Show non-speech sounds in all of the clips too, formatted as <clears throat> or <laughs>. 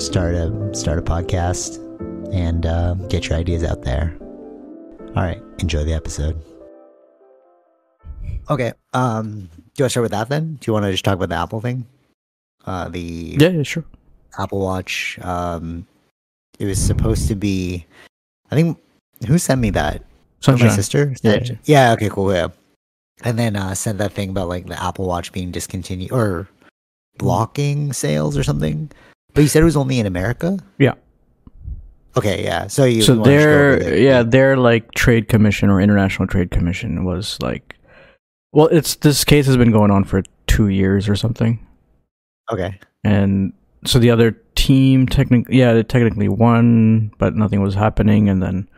Start a start a podcast and uh, get your ideas out there. All right, enjoy the episode. Okay, um, do I start with that then? Do you want to just talk about the Apple thing? Uh, the Yeah, yeah, sure. Apple Watch. Um, it was supposed to be. I think who sent me that? Oh, My sister. Yeah, Said- yeah. Okay. Cool. Yeah. And then uh, sent that thing about like the Apple Watch being discontinued or blocking sales or something. But you said it was only in America. Yeah. Okay. Yeah. So you. so you wanna just go over their yeah their like trade commission or international trade commission was like well it's this case has been going on for two years or something Okay. and so the other team technically yeah they technically won but nothing was happening and then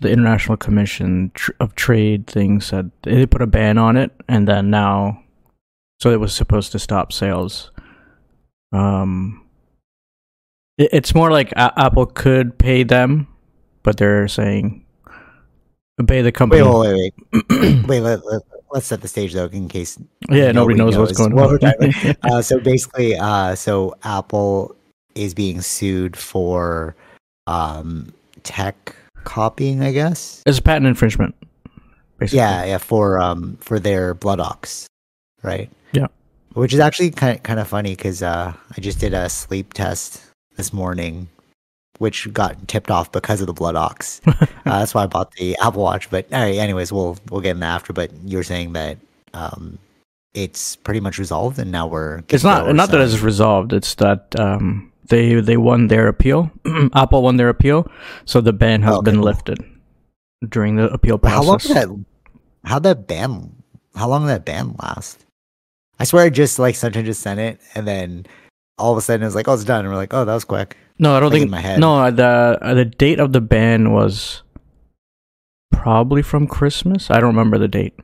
the international commission tr- of trade thing said they put a ban on it and then now so it was supposed to stop sales um it's more like A- apple could pay them but they're saying pay the company Wait. Wait. Wait. wait <clears throat> let, let, let's set the stage though, in case yeah nobody, knows, what's going what on we're talking about. uh, so basically, uh, so Apple is being sued for um, tech copying, I guess. it's a patent infringement basically Yeah, yeah, for um for their blood ox, right? Yeah. Which is actually kind of, kind of funny because uh, I just did a sleep test this morning, which got tipped off because of the blood ox. <laughs> uh, that's why I bought the Apple Watch. But all right, anyways, we'll we'll get in that after. But you're saying that um, it's pretty much resolved, and now we're It's not not that it's resolved. It's that um, they they won their appeal. <clears throat> Apple won their appeal, so the ban has Oh, okay, been lifted during the appeal But how long process. did that? How'd that ban? How long did that ban last? I swear, I just like Sunshine just sent it, and then all of a sudden it was like, "Oh, it's done." And we're like, "Oh, that was quick." no, I don't like in think. my head. No, the uh, the date of the ban was probably from Christmas. I don't remember the date.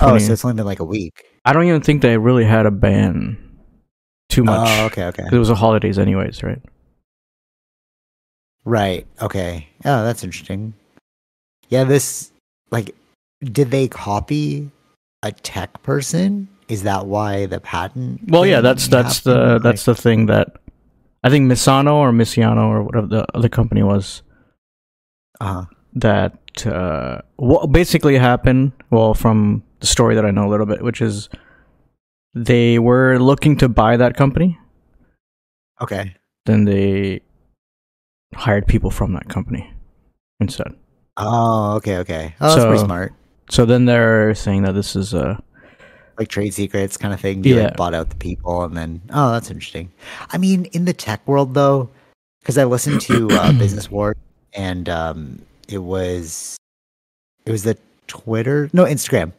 Oh, so it's only been like a week. I don't even think they really had a ban too much. Oh, okay, okay. It was the holidays, anyways, right? right, okay. Oh, that's interesting. Yeah, this like, did they copy a tech person? Is that why the patent? Well, yeah, that's that's the happened? that's the thing that I think Misano or Missiano or whatever the other company was Like, uh, that uh, what basically happened. Well, from the story that I know a little bit, which is they were looking to buy that company, okay. then they hired people from that company instead. Oh, okay, okay. Oh, that's pretty smart. So then they're saying that this is a Like trade secrets kind of thing. You Yeah. like bought out the people, and then oh, that's interesting. I mean, in the tech world though, because I listened to uh, <clears throat> Business War, and um, it was it was the Twitter, no Instagram.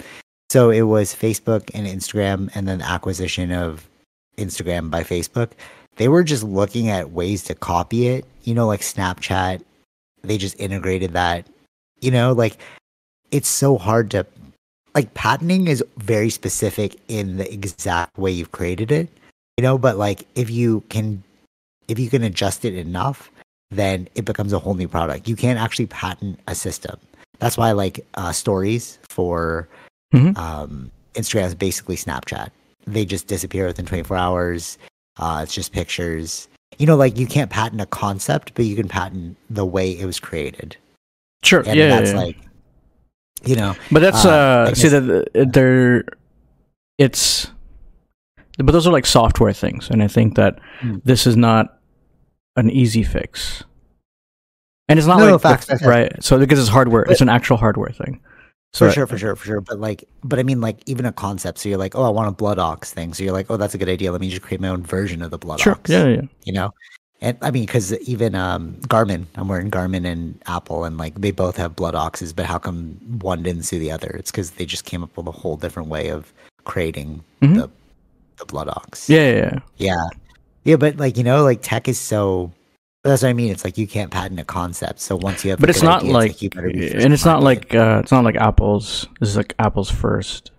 So it was Facebook and Instagram, and then the acquisition of Instagram by Facebook. They were just looking at ways to copy it. You know, like Snapchat. They just integrated that. You know, like it's so hard to like patenting is very specific in the exact way you've created it. You know, but like if you can if you can adjust it enough, then it becomes a whole new product. You can't actually patent a system. That's why like uh, stories for Mhm. um, Instagram is basically Snapchat. They just disappear within 24 hours. Uh, it's just pictures. You know, like you can't patent a concept, but you can patent the way it was created. sure, And yeah, that's yeah, yeah. like, you know, But that's Uh, uh, see that they're it's but those are like software things and I think that Hmm. this is not an easy fix. And it's not No, like no, the- facts, facts, facts. right. So because it's hardware, it's an actual hardware thing. So for sure, for sure, for sure. But like, but I mean, like, even a concept. So you're like, oh, I want a blood ox thing. So you're like, oh, that's a good idea. Let me just create my own version of the blood Sure. ox. Yeah, yeah. You know, and I mean, because even um, Garmin, I'm wearing Garmin and Apple, and like they both have blood oxes. But how come one didn't sue the other? It's because they just came up with a whole different way of creating Mhm. the the blood ox. Yeah, yeah, yeah. Yeah. Yeah, but like you know, like tech is so. That's what I mean. It's like you can't patent a concept. So once you have, But it's not idea, like, you better be first and it's not like uh, it's not like Apple's. This is like Apple's first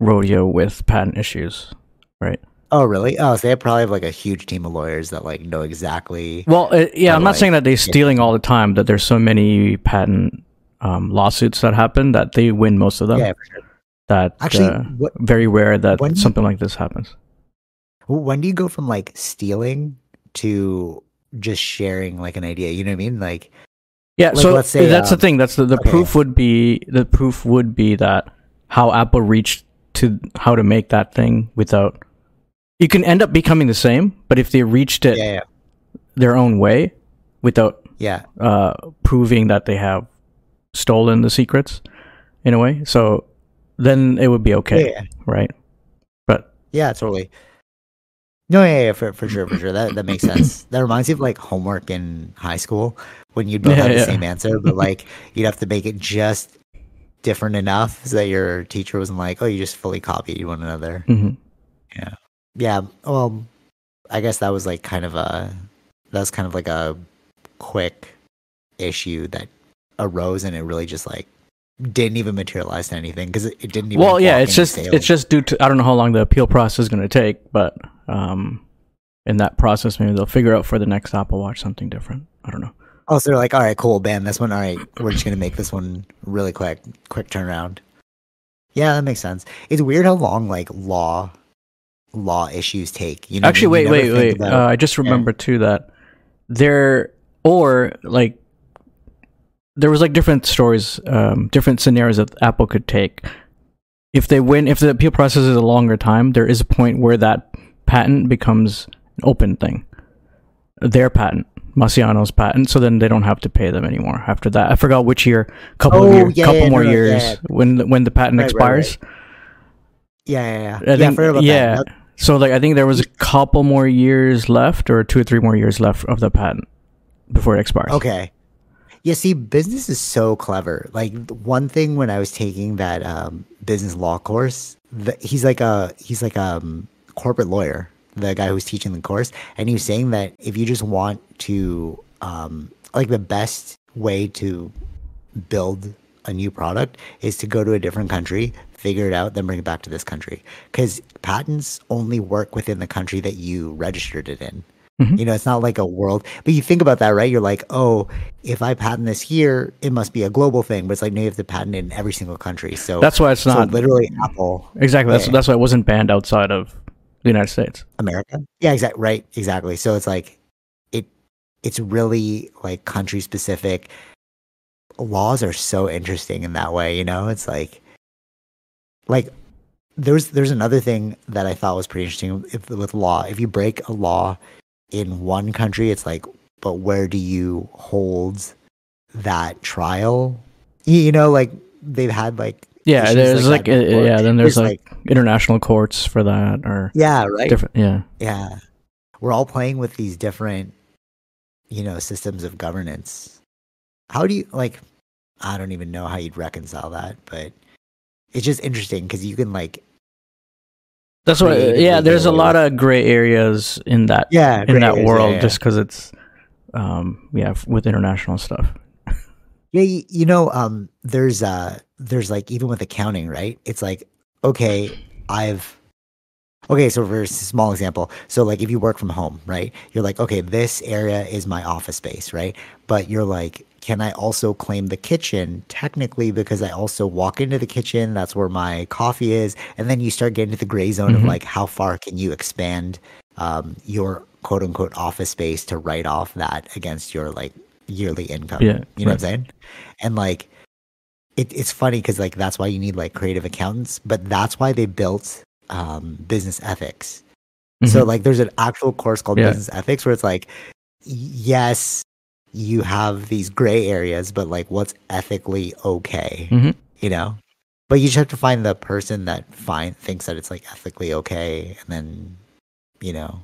rodeo with patent issues, right? Oh, really? Oh, so they probably have like a huge team of lawyers that like know exactly. Well, uh, yeah, I'm not saying that they're stealing all the time. That there's so many patent um, lawsuits that happen that they win most of them. yeah, for sure. That Actually, uh, what, very rare that when- something like this happens. when do you go from like stealing to just sharing like an idea? You know what I mean? Like, Yeah, Like, so let's say, that's the um, thing. That's the, the okay. proof would be the proof would be that how Apple reached to how to make that thing without. You can end up becoming the same, but if they reached it yeah, yeah, their own way without yeah. uh, proving that they have stolen the secrets, in a way, so then it would be okay, Yeah, right? But Yeah, totally. No, yeah, yeah, for, for sure, for sure. That that makes sense. <clears throat> That reminds me of like homework in high school when you'd both Yeah, have the yeah. same answer, but like you'd have to make it just different enough so that your teacher wasn't like, "Oh, you just fully copied one another." mhm. Yeah. Yeah, well, I guess that was like kind of a that was kind of like a quick issue that arose, and it really just like didn't even materialize to anything because it, it didn't even. well, yeah, it's just sales. it's just due to I don't know how long the appeal process is going to take, but um, in that process, maybe they'll figure out for the next Apple Watch something different. I don't know. Oh, so they're like, all right, cool, bam, this one, all right, we're just gonna make this one really quick, quick turnaround. Yeah, that makes sense. It's weird how long like law, law issues take. You know, Actually, wait, wait, wait. about- Uh, I just remembered too that there or like there was like different stories, um, different scenarios that Apple could take. If they win, if the appeal process is a longer time, there is a point where that patent becomes an open thing. Their patent, Marciano's patent, so then they don't have to pay them anymore after that. I forgot which year, couple Oh, of years, yeah, couple yeah, more no, years yeah. when the- when the patent Right, right, right. expires. yeah, yeah, yeah. I yeah, think, forgot about yeah. that. So like I think there was a couple more years left, or two or three more years left of the patent before it expires. Okay. Yeah, see, business is so clever. Like one thing when I was taking that um, business law course, the, he's like a he's like a um, corporate lawyer, the guy who's teaching the course, and he was saying that if you just want to um, like the best way to build a new product is to go to a different country, figure it out, then bring it back to this country. Because patents only work within the country that you registered it in. Mhm. You know, it's not like a world. But you think about that, right? You're like, oh, if I patent this here, it must be a global thing. But it's like, no, you have to patent it in every single country. So That's why it's so not literally Apple exactly. That's yeah. that's why it wasn't banned outside of the United States. America. Yeah, exactly. Right, exactly. So it's like it it's really like country specific. Laws are so interesting in that way, you know? It's like like there's there's another thing that I thought was pretty interesting if, with law. If you break a law in one country, it's like, but where do you hold that trial? You, you know, like they've had like Yeah, there's like like, that uh, yeah, then there's There's, like, international courts for that or yeah, right. different. Yeah, Yeah. We're all playing with these different, you know, systems of governance. How do you, like, I don't even know how you'd reconcile that, but it's just interesting because you can, like, that's. Creatively Yeah, there's a lot of gray areas in that yeah, in that areas, yeah, world yeah. just because it's um yeah with international stuff. Yeah, you, you know, um, there's uh, there's like even with accounting, right? It's like, okay, I've, okay, so for a small example, so like if you work from home, right? You're like, okay, this area is my office space, right? But you're like, can I also claim the kitchen technically because I also walk into the kitchen? That's where my coffee is, and then you start getting to the gray zone of Mhm. like, how far can you expand um, your quote unquote office space to write off that against your like yearly income? Yeah, you know what I'm saying? And like, it, it's funny because like that's why you need like creative accountants, but that's why they built um, business ethics. So Mhm. like, there's an actual course called Yeah. business ethics where it's like, yes, you have these gray areas, but like what's ethically okay, Mhm. you know? But you just have to find the person that find thinks that it's like ethically okay, and then, you know,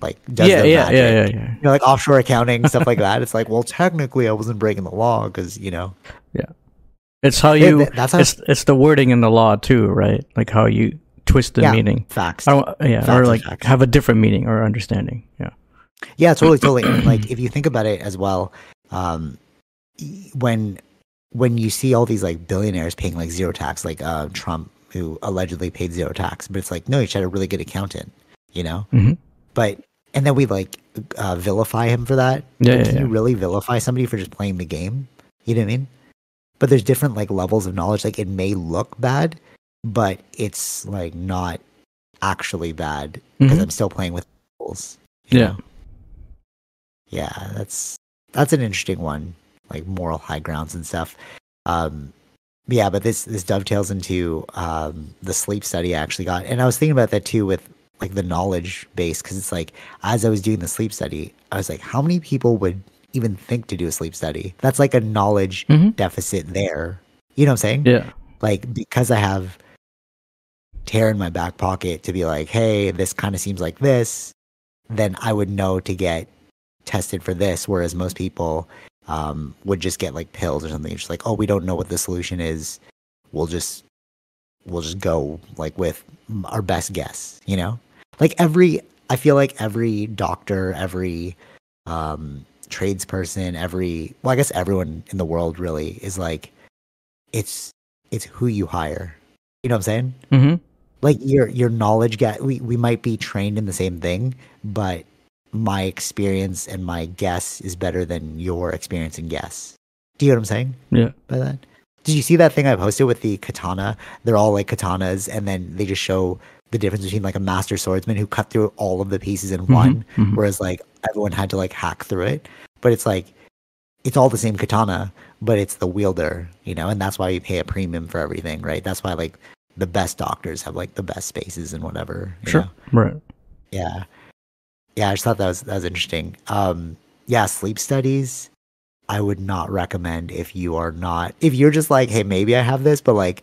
like does yeah, the yeah, magic. yeah, yeah, yeah. You know, like offshore accounting stuff like that. It's like, well, technically, I wasn't breaking the law because you know. Yeah, it's how you. th- that's how it's it's the wording in the law too, right? Like how you twist the Yeah. meaning. facts. Yeah, Facts or like facts. have a different meaning or understanding. Yeah. Yeah, totally, totally. Like <clears throat> if you think about it as well, um, when when you see all these like billionaires paying like zero tax, like uh, Trump, who allegedly paid zero tax, but it's like no, he should have a really good accountant, you know. Mhm. But and then we like uh, vilify him for that. Yeah, But yeah, can you really vilify somebody for just playing the game? You know what I mean? But there's different like levels of knowledge. Like it may look bad, but it's like not actually bad because Mhm. I'm still playing with rules. Yeah. know? Yeah that's that's an interesting one like moral high grounds and stuff. Um yeah but this this dovetails into um the sleep study i actually got. And i was thinking about that too with like the knowledge base because it's like as i was doing the sleep study i was like how many people would even think to do a sleep study? That's like a knowledge Mhm. deficit there. You know what i'm saying? Yeah. like because I have Tara in my back pocket to be like, hey, this kind of seems like this, then I would know to get tested for this. Whereas most people um, would just get like pills or something. It's just like, oh, we don't know what the solution is. We'll just we'll just go like with our best guess. You know, like every I feel like every doctor, every um, tradesperson, every well, I guess everyone in the world really is like, it's it's who you hire. You know what I'm saying? Mm-hmm. Like your your knowledge get we, we might be trained in the same thing, but my experience and my guess is better than your experience and guess. Do you know what I'm saying Yeah. by that? Did you see that thing I posted with the katana? They're all like katanas, and then they just show the difference between like a master swordsman who cut through all of the pieces in one, mhm. whereas like everyone had to like hack through it. But it's like it's all the same katana, but it's the wielder, you know, and that's why you pay a premium for everything, right? That's why like the best doctors have like the best spaces and whatever. Sure. know? Right. Yeah. Yeah, I just thought that was that was interesting. Um yeah, sleep studies I would not recommend if you are not if you're just like, hey, maybe I have this, but like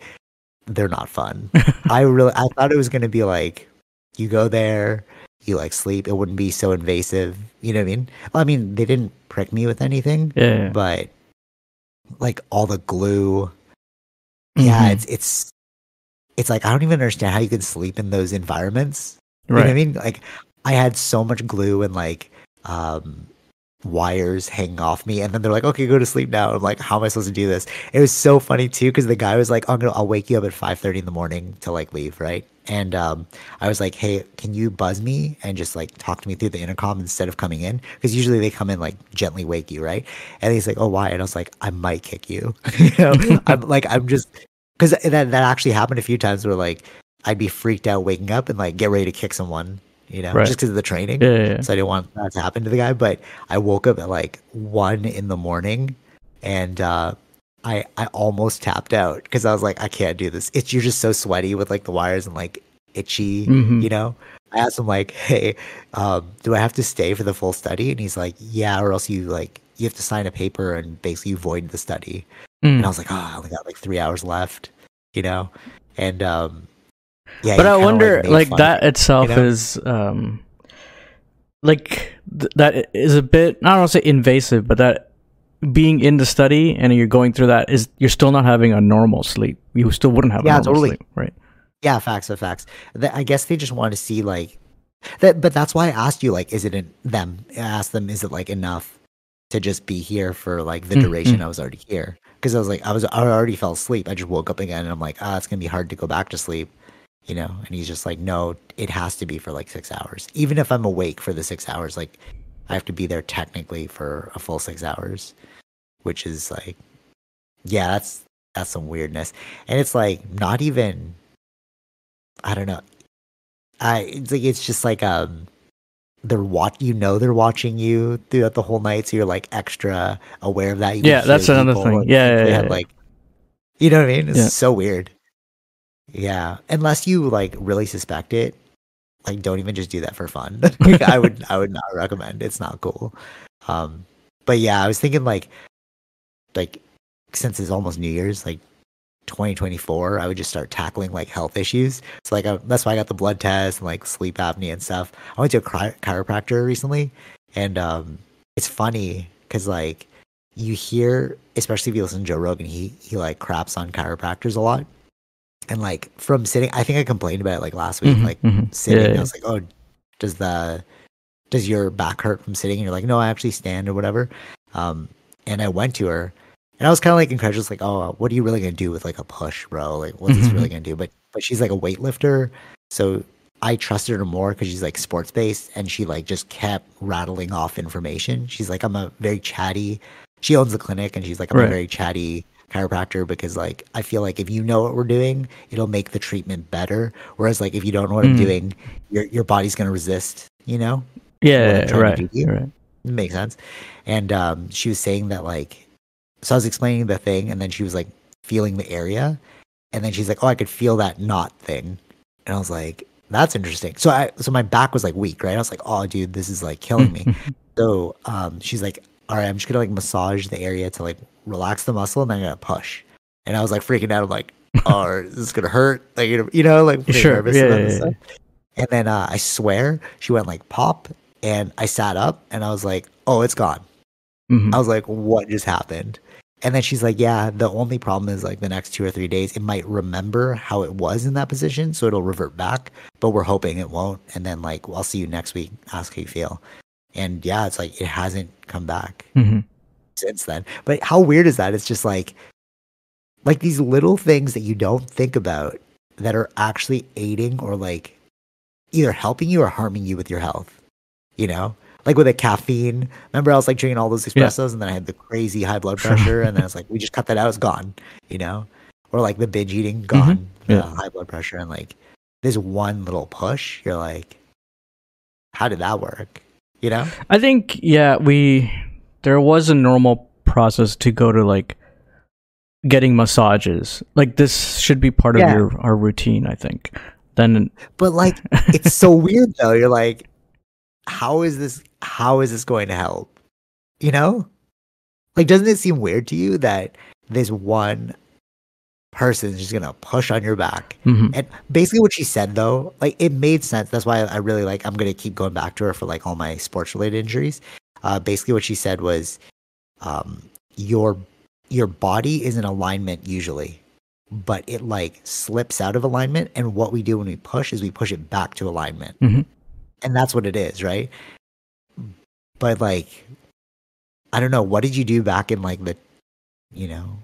they're not fun. <laughs> I really I thought it was gonna be like you go there, you like sleep, it wouldn't be so invasive. You know what I mean? Well, I mean, they didn't prick me with anything, Yeah. yeah. but like all the glue. Yeah, Mhm. it's it's it's like I don't even understand how you can sleep in those environments. You know right. what I mean? Like I had so much glue and like um wires hanging off me and then they're like, okay, go to sleep now. I'm like, how am I supposed to do this? It was so funny too, because the guy was like, I'm gonna I'll wake you up at five thirty in the morning to like leave, right? And um I was like, Hey, can you buzz me and just like talk to me through the intercom instead of coming in? Because usually they come in like gently wake you, right? And he's like, Oh why? And I was like, I might kick you. <laughs> you know, <laughs> I'm like I'm just because that that actually happened a few times where like I'd be freaked out waking up and like get ready to kick someone, you know, Right. just because of the training. Yeah. yeah, yeah. So I didn't want that to happen to the guy. But I woke up at like one in the morning, and uh, I I almost tapped out because I was like, I can't do this. It's you're just so sweaty with like the wires and like itchy, Mhm. you know. I asked him like, hey, um, do I have to stay for the full study? And he's like, yeah, or else you like you have to sign a paper and basically you void the study. Mm. And I was like, oh, I only got like three hours left, you know? And um yeah, but I wonder, made like, that it, itself you know? is, um, like th- that is a bit. I don't want to say invasive, but that being in the study and you're going through that is you're still not having a normal sleep. You still wouldn't have Yeah, a normal totally. sleep, right? Yeah, facts are facts. I guess they just want to see like that but that's why I asked you like is it in them? I asked them is it like enough to just be here for like the Mm, duration I was already here? Because I was like I was I already fell asleep. I just woke up again and I'm like, ah, it's gonna be hard to go back to sleep. You know, and he's just like, no, it has to be for like six hours. Even if I'm awake for the six hours, like I have to be there technically for a full six hours, which is like, yeah, that's that's some weirdness. And it's like not even, I don't know. I it's like it's just like um, they're watch. You know, they're watching you throughout the whole night, so you're like extra aware of that. You Yeah, that's another thing. Yeah, yeah, yeah, had, yeah. like, you know what I mean? It's so weird. Yeah, unless you like really suspect it, like don't even just do that for fun. <laughs> Like, I would I would not recommend. It's not cool. Um, but yeah, I was thinking like like since it's almost New Year's, like 2024, I would just start tackling like health issues. So like I, that's why I got the blood test and like sleep apnea and stuff. I went to a chiro- chiropractor recently, and um, it's funny because like you hear, especially if you listen to Joe Rogan, he he like craps on chiropractors a lot. And like from sitting, I think I complained about it like last week, Mhm, like mhm. sitting. Yeah, I was like, oh, does the does your back hurt from sitting? And you're like, no, I actually stand or whatever. Um, and I went to her, and I was kind of like incredulous, like, oh, what are you really gonna do with like a push, bro? Like, what's this Mhm. really gonna do? But but she's like a weightlifter, so I trusted her more because she's like sports based, and she like just kept rattling off information. She's like, I'm a very chatty. She owns the clinic, and she's like, I'm a very chatty chiropractor because like I feel like if you know what we're doing, it'll make the treatment better. Whereas like if you don't know what I'm Mm. doing, your your body's gonna resist. You know, Yeah, what I'm trying to right, do to you. right. it makes sense. And um, she was saying that like, so I was explaining the thing, and then she was like feeling the area, and then she's like, "Oh, I could feel that knot thing," and I was like, "That's interesting." So I, so my back was like weak, right? I was like, "Oh, dude, this is like killing me." <laughs> so um, she's like, "All right, I'm just gonna like massage the area to like relax the muscle, and then I'm gonna push." And I was like freaking out. I'm like, <laughs> "Oh, is this gonna hurt?" Like you know, like Sure, nervous yeah, about yeah, yeah. And then uh, I swear she went like pop, and I sat up, and I was like, "Oh, it's gone." Mhm. I was like, what just happened? And then she's like, yeah, the only problem is like the next two or three days, it might remember how it was in that position. So it'll revert back, but we're hoping it won't. And then like, I'll see you next week, ask how you feel. And yeah, it's like, it hasn't come back Mhm. since then. But how weird is that? It's just like, like these little things that you don't think about that are actually aiding or like either helping you or harming you with your health. You know, like with a caffeine. Remember, I was like drinking all those Yeah. espressos, and then I had the crazy high blood pressure, and then I was <laughs> like, we just cut that out. It's gone. You know, or like the binge eating gone, Mm-hmm. Yeah. high blood pressure, and like this one little push. You're like, how did that work? You know? I think yeah, we there was a normal process to go to like getting massages. Like this should be part Yeah. of your our routine, I think. Then But like, <laughs> it's so weird though. You're like, how is this? How is this going to help? You know, like, doesn't it seem weird to you that this one person is just gonna push on your back? Mhm. And basically, what she said though, like, it made sense. That's why I really like. I'm gonna keep going back to her for like all my sports related injuries. Uh, basically, what she said was, um, your your body is in alignment usually but it like slips out of alignment and what we do when we push is we push it back to alignment Mhm. and that's what it is right but like i don't know what did you do back in like the you know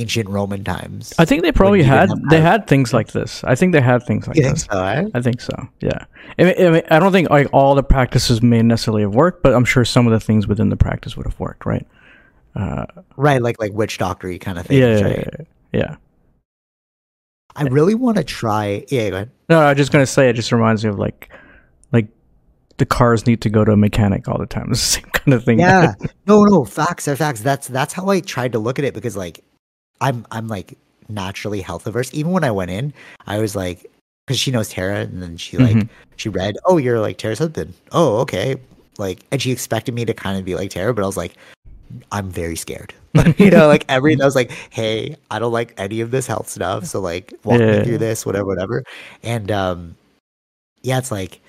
ancient roman times I think they probably had they had things like this. I think they had things like you think this. so eh? I think so. Yeah. I mean, I mean, I don't think like all the practices may necessarily have worked, but I'm sure some of the things within the practice would have worked, right? Uh, right like like witch doctory kind of thing yeah, yeah, right? yeah, yeah. i really want to try yeah go ahead No, I was just gonna say it just reminds me of like, like the cars need to go to a mechanic all the time. <laughs> It's the same kind of thing. yeah <laughs> no no facts are facts that's that's how i tried to look at it because like i'm i'm like naturally health averse. Even when i went in i was like because she knows tara and then she like Mhm. she read oh you're like tara's husband. Oh okay. Like and she expected me to kind of be like tara but i was like i'm very scared. <laughs> You know like every i was like hey i don't like any of this health stuff so like walk Yeah. me through this whatever whatever. And um yeah it's like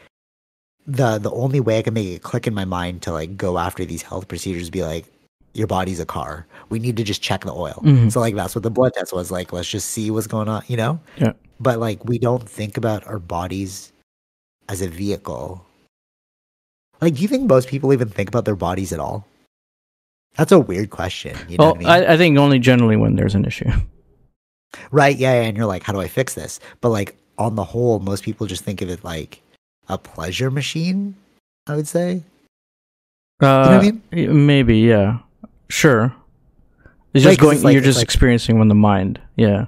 the the only way I can make it click in my mind to like go after these health procedures be like your body's a car. We need to just check the oil. Mhm. So like that's what the blood test was like. Let's just see what's going on, you know? Yeah. But like we don't think about our bodies as a vehicle. Like do you think most people even think about their bodies at all? That's a weird question. You know Well, what I mean? I, I think only generally when there's an issue. Right, yeah, yeah, and you're like, how do I fix this? But like on the whole, most people just think of it like a pleasure machine, I would say. Uh, what I mean? Maybe, yeah, sure. It's Right, just going. it's like- you're just like- experiencing when the mind. Yeah.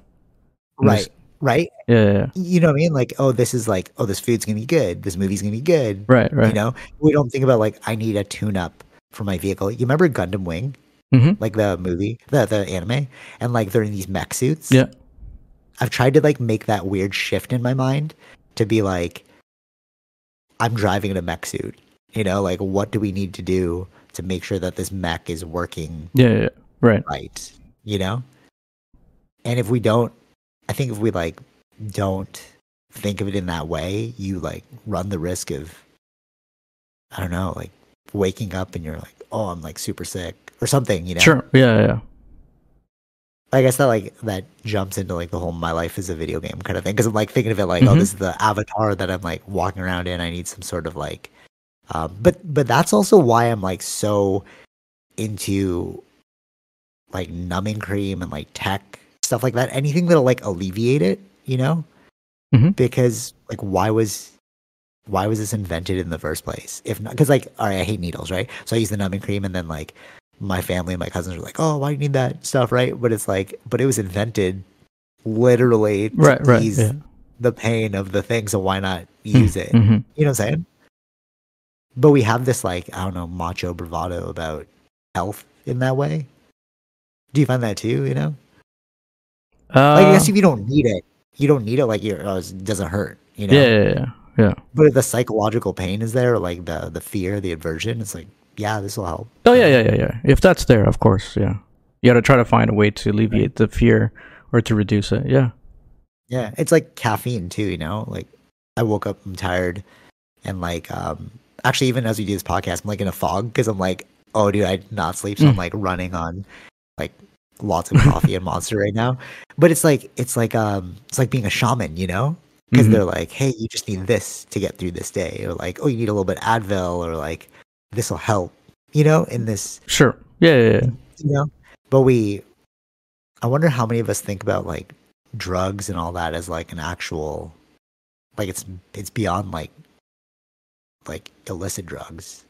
And Right. this- Right? Yeah. yeah. You know what I mean? Like, oh, this is like, oh, this food's gonna be good. This movie's gonna be good. Right. Right. You know? We don't think about like I need a tune up for my vehicle. You remember Gundam Wing? Mhm. Like the movie, the the anime? And like they're in these mech suits. Yeah. I've tried to like make that weird shift in my mind to be like I'm driving in a mech suit. You know, like what do we need to do to make sure that this mech is working Yeah, yeah, right. right? You know? And if we don't I think if we like don't think of it in that way, you like run the risk of I don't know, like waking up and you're like, oh, I'm like super sick or something, you know? Sure. Yeah, yeah. I guess that like that jumps into like the whole my life is a video game kind of thing because I'm like thinking of it like oh Mhm. this is the avatar that I'm like walking around in I need some sort of like um but but that's also why I'm like so into like numbing cream and like tech stuff like that anything that'll like alleviate it you know Mhm. because like why was why was this invented in the first place if not because like all right I hate needles right so I use the numbing cream and then like my family and my cousins are like, "Oh, why do you need that stuff?" Right? But it's like, but it was invented literally to Right, right. ease Yeah. the pain of the thing. So why not use it? hmm You know what I'm saying? But we have this like I don't know macho bravado about health in that way. Do you find that too? You know, Uh, like I guess if you don't need it, you don't need it. Like you're, oh, it doesn't hurt. You know. yeah, yeah, yeah, yeah. But the psychological pain is there, like the the fear, the aversion, it's like, yeah, this will help. Oh yeah, yeah, yeah, yeah. If that's there, of course, yeah. You got to try to find a way to alleviate the fear or to reduce it. Yeah. Yeah, it's like caffeine too, you know? Like I woke up I'm tired and like um actually even as we do this podcast, I'm like in a fog because I'm like, oh dude, I did not sleep, so I'm Mm. like running on like lots of coffee and monster right now. But it's like it's like um it's like being a shaman, you know? Because Mhm. they're like, hey, you just need this to get through this day, or like, oh, you need a little bit Advil, or like this will help, you know, in this Sure. Yeah, yeah, yeah. you know but we i wonder how many of us think about like drugs and all that as like an actual like it's it's beyond like like illicit drugs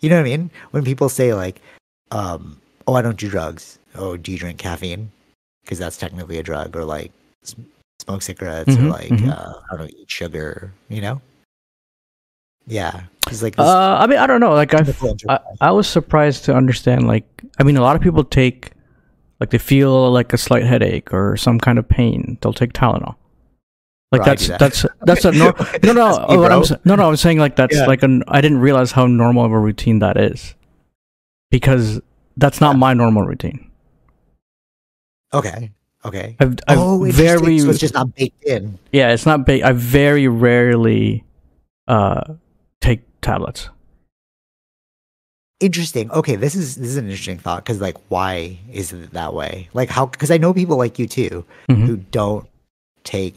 you know what i mean when people say like um oh i don't do drugs oh do you drink caffeine because that's technically a drug or like smoke cigarettes or Mhm, like mhm. uh i don't know eat sugar you know yeah it's like this Uh, I mean, I don't know. Like, I've, I. I was surprised to understand. Like, I mean, a lot of people take, like, they feel like a slight headache or some kind of pain. They'll take Tylenol. Like Bro, that's that. that's that's a nor- <laughs> no no That's what I'm no no I'm saying like that's Yeah. like an I didn't realize how normal of a routine that is because that's not Yeah. my normal routine. okay okay I've, I've oh, very so it's just not baked in. yeah it's not ba- I very rarely uh take tablets. Interesting. Okay, this is this is an interesting thought because like, why is it that way? Like, how? Because I know people like you too Mhm. who don't take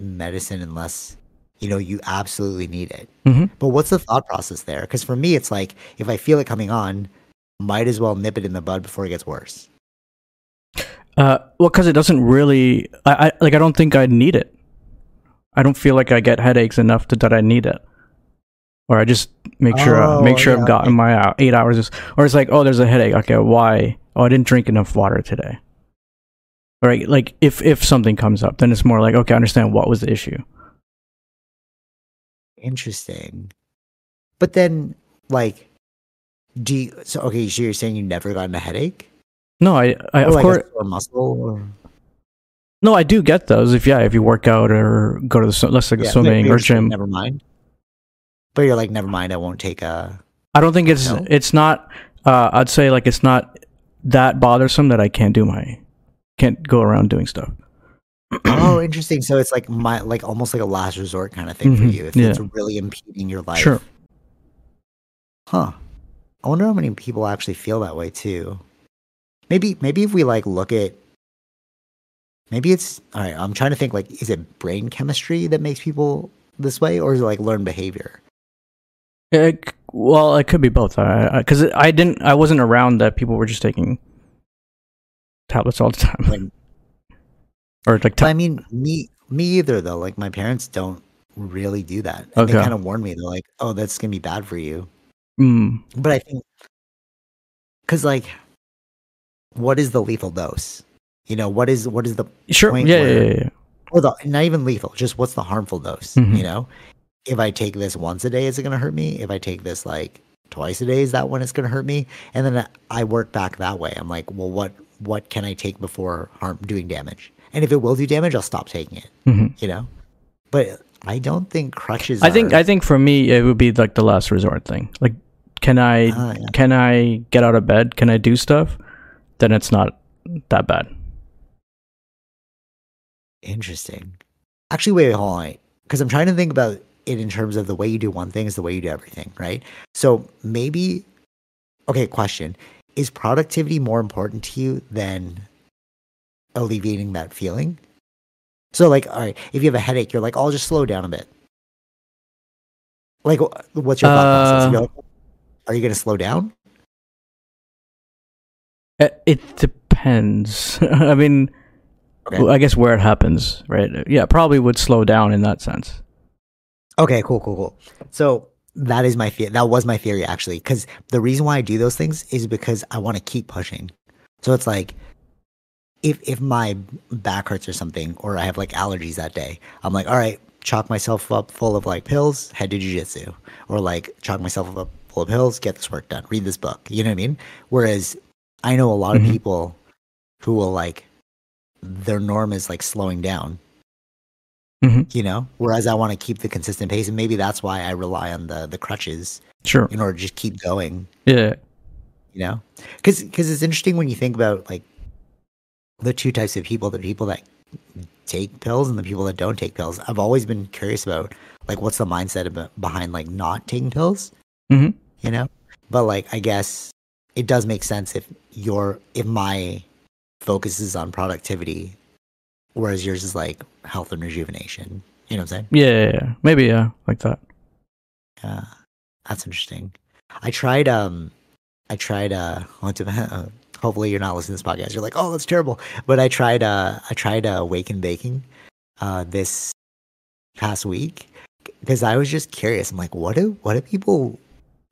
medicine unless you know you absolutely need it. Mhm. But what's the thought process there? Because for me, it's like if I feel it coming on, might as well nip it in the bud before it gets worse. Uh, well, because it doesn't really. I, I like. I don't think I need it. I don't feel like I get headaches enough to, that I need it. Or I just make sure uh, Oh, make sure yeah, I've gotten my uh, eight hours. Or it's like, oh, there's a headache. Okay, why? Oh, I didn't drink enough water today. Right, like if if something comes up, then it's more like, okay, I understand what was the issue. Interesting. But then, like, do you? So okay, so you're saying you never gotten a headache? No, I, I Or of like course, muscle? Or... no, I do get those. If yeah, if you work out or go to the let's say Yeah, swimming or gym, Never mind. But you're like, never mind. I won't take a. I don't think it's No? it's not. Uh, I'd say like it's not that bothersome that I can't do my can't go around doing stuff. oh, <clears throat> interesting. So it's like my like almost like a last resort kind of thing for Mhm, you. If yeah. it's really impeding your life. Sure. Huh. I wonder how many people actually feel that way too. Maybe maybe if we like look at maybe it's all right, I'm trying to think like is it brain chemistry that makes people this way or is it like learned behavior? It, well, it could be both. Because I, I didn't. I wasn't around that people were just taking tablets all the time, Like <laughs> or like ta- I mean me me either though. Like my parents don't really do that. And they kind of warn me. They're like, "Oh, that's to be bad for you." mm, But I think cuz like what is the lethal dose? You know, what is what is the sure. point Yeah, yeah, where- yeah, yeah. or the not even lethal, just what's the harmful dose? Mhm. You know, if I take this once a day, is it to hurt me? If I take this like twice a day, is that when it's going to hurt me? And then I work back that way. I'm like, well, what what can I take before harm doing damage? And if it will do damage, I'll stop taking it. Mhm. You know, but I don't think crutches. I think are- I think for me it would be like the last resort thing. Like, can I Ah, yeah. can I get out of bed? Can I do stuff? Then it's not that bad. Interesting. Actually, wait, hold on. Because I'm trying to think about it in terms of the way you do one thing is the way you do everything, right? So maybe, okay, question. Is productivity more important to you than alleviating that feeling? So, like, all right, if you have a headache, you're like, I'll just slow down a bit. Like, what's your thought process? Uh, like, Are you going to slow down? It, it depends. <laughs> I mean, Okay. I guess where it happens, right? Yeah, probably would slow down in that sense. Okay, cool, cool, cool. So that is my theory. That was my theory actually, because the reason why I do those things is because I want to keep pushing. So it's like, if if my back hurts or something, or I have like allergies that day, I'm like, all right, chalk myself up full of like pills, head to jujitsu, or like chalk myself up full of pills, get this work done, read this book. You know what I mean? Whereas I know a lot Mhm. of people who will like their norm is like slowing down Mhm. you know whereas i want to keep the consistent pace and maybe that's why i rely on the the crutches Sure. in order to just keep going Yeah. you know because because it's interesting when you think about like the two types of people the people that take pills and the people that don't take pills i've always been curious about like what's the mindset about, behind like not taking pills Mhm. you know but like i guess it does make sense if your if my focus is on productivity whereas yours is like health and rejuvenation you know what i'm saying Yeah, yeah, yeah. Maybe yeah, like that. Yeah, that's interesting. I tried. Um, I tried. Uh, <laughs> what to, uh, hopefully you're not listening to this podcast. You're like, oh, that's terrible. But I tried. Uh, I tried uh, Waken Baking, uh, this past week because I was just curious. I'm like, what do what do people?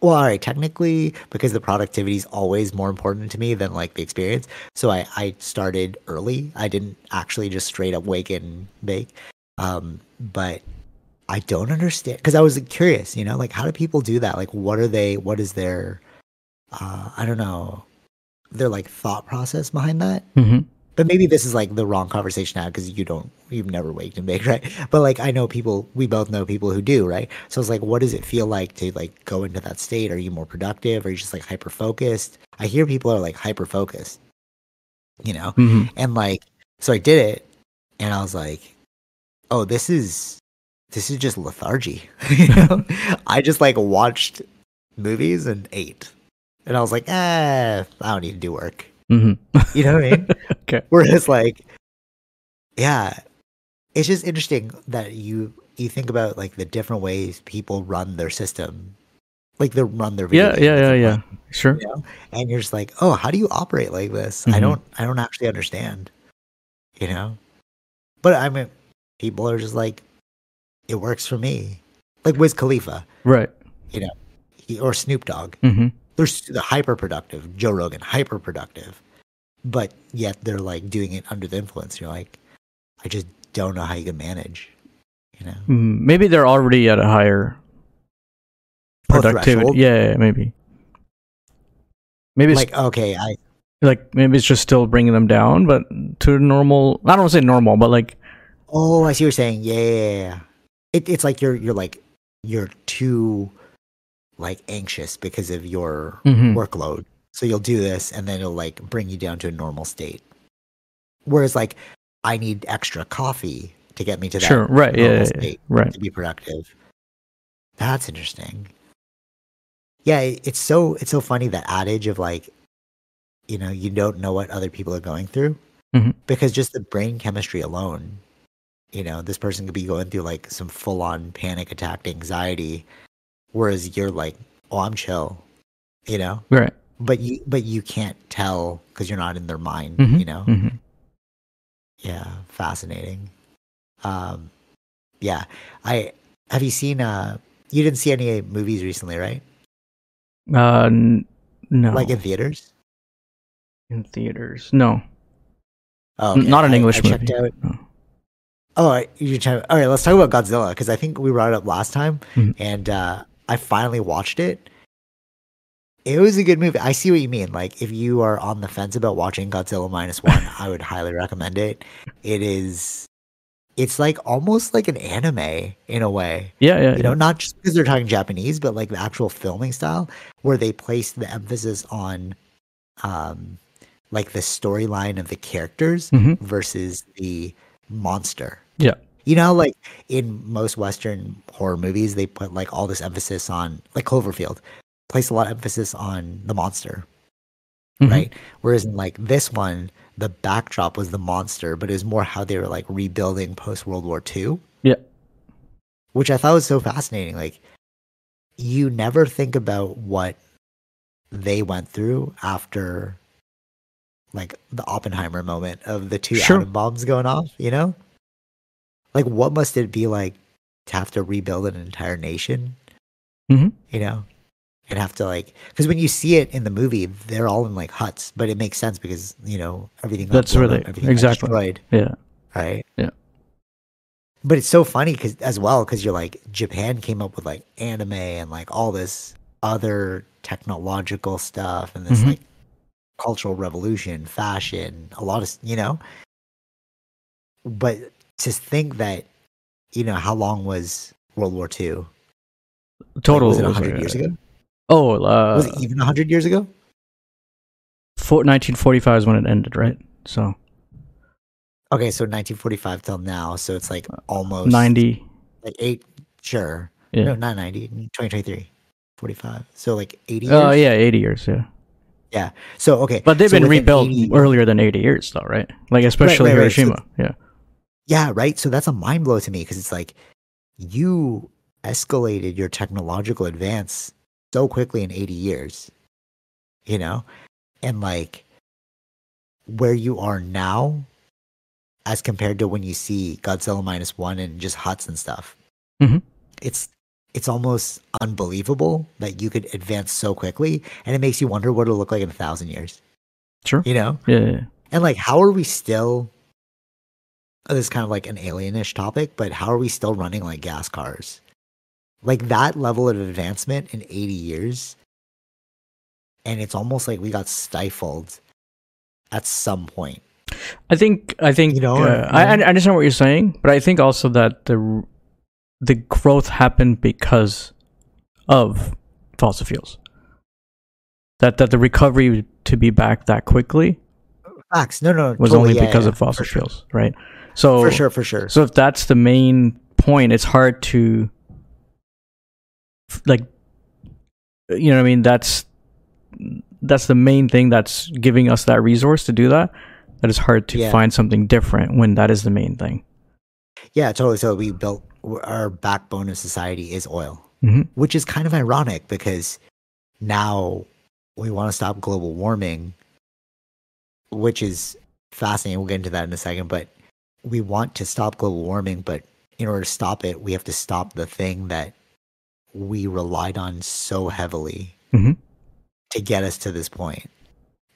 Well, all right, technically, because the productivity is always more important to me than like the experience. So I I started early. I didn't actually just straight up wake and bake. Um, but I don't understand because I was curious, you know, like how do people do that? Like, what are they? What is their? Uh, I don't know, their like thought process behind that. hmm But maybe this is like the wrong conversation now because you don't, you've never waked and baked, <laughs> right? But like I know people, we both know people who do, right? So it's like, what does it feel like to like go into that state? Are you more productive? Are you just like hyper focused? I hear people are like hyper focused, you know, hmm and like so I did it, and I was like, oh, this is this is just lethargy. <laughs> you know, I just like watched movies and ate, and I was like, eh, I don't need to do work. Hmm <laughs> You know what I mean? <laughs> Okay. Whereas like, yeah, it's just interesting that you you think about like the different ways people run their system, like they run their video Yeah, yeah, yeah, yeah. Sure. you know? and you're just like, oh, how do you operate like this? I Mhm. don't, I don't actually understand, you know. But I mean, people are just like, it works for me. Like Wiz Khalifa, Right. You know, he, or Snoop Dogg, hmm they're they're hyper productive. Joe Rogan, hyper productive, but yet they're like doing it under the influence. You're like, I just don't know how you can manage, you know. Mm, Maybe they're already at a higher productivity. Yeah, maybe. Maybe it's Like, okay, I like maybe it's just still bringing them down, but to normal. I don't want to say normal, but like oh, I see what you're saying. Yeah, yeah, yeah, yeah. It, it's like you're you're like you're too like anxious because of your mhm. workload. So you'll do this and then it'll like bring you down to a normal state. Whereas like I need extra coffee to get me to that sure, right, yeah, normal yeah, right. to be productive. That's interesting. Yeah, it's so it's so funny that adage of like you know, you don't know what other people are going through Mhm. because just the brain chemistry alone, you know, this person could be going through like some full on panic attack anxiety whereas you're like, "Oh, I'm chill." You know? Right. but you but you can't tell because you're not in their mind Mhm, you know mhm. yeah fascinating um yeah i have you seen uh you didn't see any movies recently right Uh, n- no. like in theaters in theaters. No. oh N- Not an I- English I checked movie. out No. oh you check all right let's talk about godzilla because i think we brought it up last time Mhm. and uh i finally watched it it was a good movie i see what you mean like if you are on the fence about watching godzilla minus one <laughs> i would highly recommend it it is it's like almost like an anime in a way. Yeah, yeah, You know, yeah. not just because they're talking Japanese, but like the actual filming style where they place the emphasis on um like the storyline of the characters Mhm. versus the monster. Yeah. You know, like in most Western horror movies, they put like all this emphasis on, like Cloverfield, place a lot of emphasis on the monster, Mhm. right? Whereas in like this one, the backdrop was the monster, but it was more how they were like rebuilding post World War II, Yeah. which I thought was so fascinating. Like, you never think about what they went through after like the Oppenheimer moment of the two Sure. atom bombs going off, you know? Like what must it be like to have to rebuild an entire nation? Mhm. You know? And have to like because when you see it in the movie, they're all in like huts, but it makes sense because, you know, everything That's really- up, everything exactly. destroyed, Yeah. right? Yeah. But it's so funny because as well because you're like Japan came up with like anime and like all this other technological stuff and this Mhm. like cultural revolution, fashion, a lot of you know. But to think that you know how long was World War II? Like, Total was it was hundred years uh, ago? Oh, uh, was it even hundred years ago? four, 1945 is when it ended, right? So Okay, so 1945 till now, so it's like almost 90. like eight. Sure, Yeah. no, not 90. 2023, 45. So like 80 years. Oh, yeah, 80 years. Yeah. Yeah. So okay, But they've so been rebuilt 80 earlier than 80 years, though, right? Like, especially right, right. So- Hiroshima. yeah. Yeah, right. So that's a mind blow to me because it's like you escalated your technological advance so quickly in 80 years, you know? And like where you are now as compared to when you see Godzilla minus one and just huts and stuff. Mhm. It's it's almost unbelievable that you could advance so quickly and it makes you wonder what it'll look like in a thousand years. Sure. You know? Yeah. yeah, yeah. And like, how are we still? This is kind of like an alienish topic, but how are we still running like gas cars? Like that level of advancement in 80 years, and it's almost like we got stifled at some point. I think I think You know, uh, I, I understand what you're saying, but I think also that the the growth happened because of fossil fuels. That that the recovery to be back that quickly Facts. No, no, was totally, only because yeah, of fossil sure. fuels, right? So For sure, for sure. So if that's the main point, it's hard to like you know what I mean, that's that's the main thing that's giving us that resource to do that. That is hard to Yeah. find something different when that is the main thing. Yeah, totally. So we built our backbone of society is oil, hmm which is kind of ironic because now we want to stop global warming, which is fascinating. We'll get into that in a second, but we want to stop global warming, but in order to stop it, we have to stop the thing that we relied on so heavily Mhm. to get us to this point.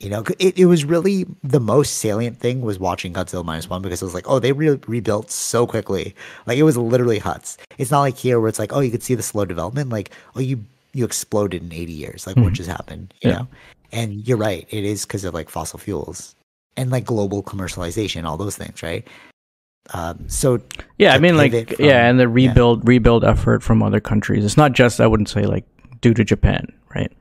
You know, it, it was really the most salient thing was watching Godzilla minus one because it was like, oh, they re- rebuilt so quickly. Like it was literally huts. It's not like here where it's like, oh, you could see the slow development. Like, oh, you you exploded in 80 years. Like, what Mhm. just happened? You Yeah. know? And you're right. It is because of like fossil fuels and like global commercialization, all those things, right? Um, so Yeah, I mean like from- yeah, and the yeah. rebuild rebuild effort from other countries. It's not just I wouldn't say like due to Japan, right?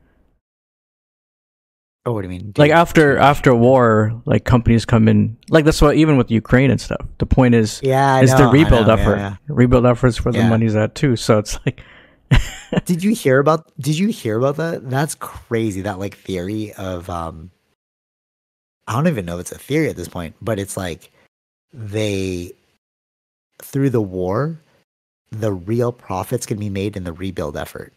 oh, what do you mean? Like Dude, after after war, like companies come in like that's what even with Ukraine and stuff. The point is yeah, I is know, the rebuild know, effort. yeah. Rebuild efforts where the money's at too. So it's like <laughs> did you hear about did you hear about that that's crazy that like theory of um i don't even know if it's a theory at this point but it's like they through the war the real profits can be made in the rebuild effort.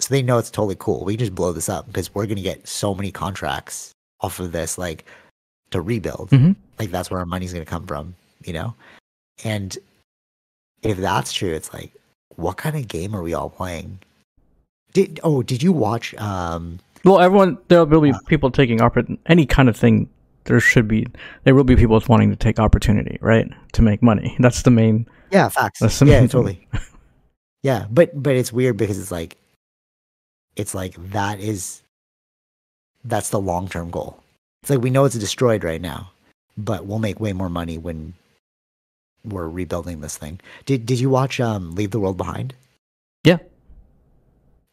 So they know it's totally cool. We can just blow this up because we're going to get so many contracts off of this like to rebuild. Mhm. like that's where our money's going to come from you know? And if that's true it's like what kind of game are we all playing? Did oh did you watch um Well, everyone there will be people taking oppor- any kind of thing. There should be there will be people wanting to take opportunity, right, to make money. <laughs> That's the main. yeah facts That's the yeah main thing. totally <laughs> yeah but but it's weird because it's like it's like that is that's the long-term goal it's like we know it's destroyed right now but we'll make way more money when we're rebuilding this thing. Did Did you watch um Leave the World Behind? Yeah.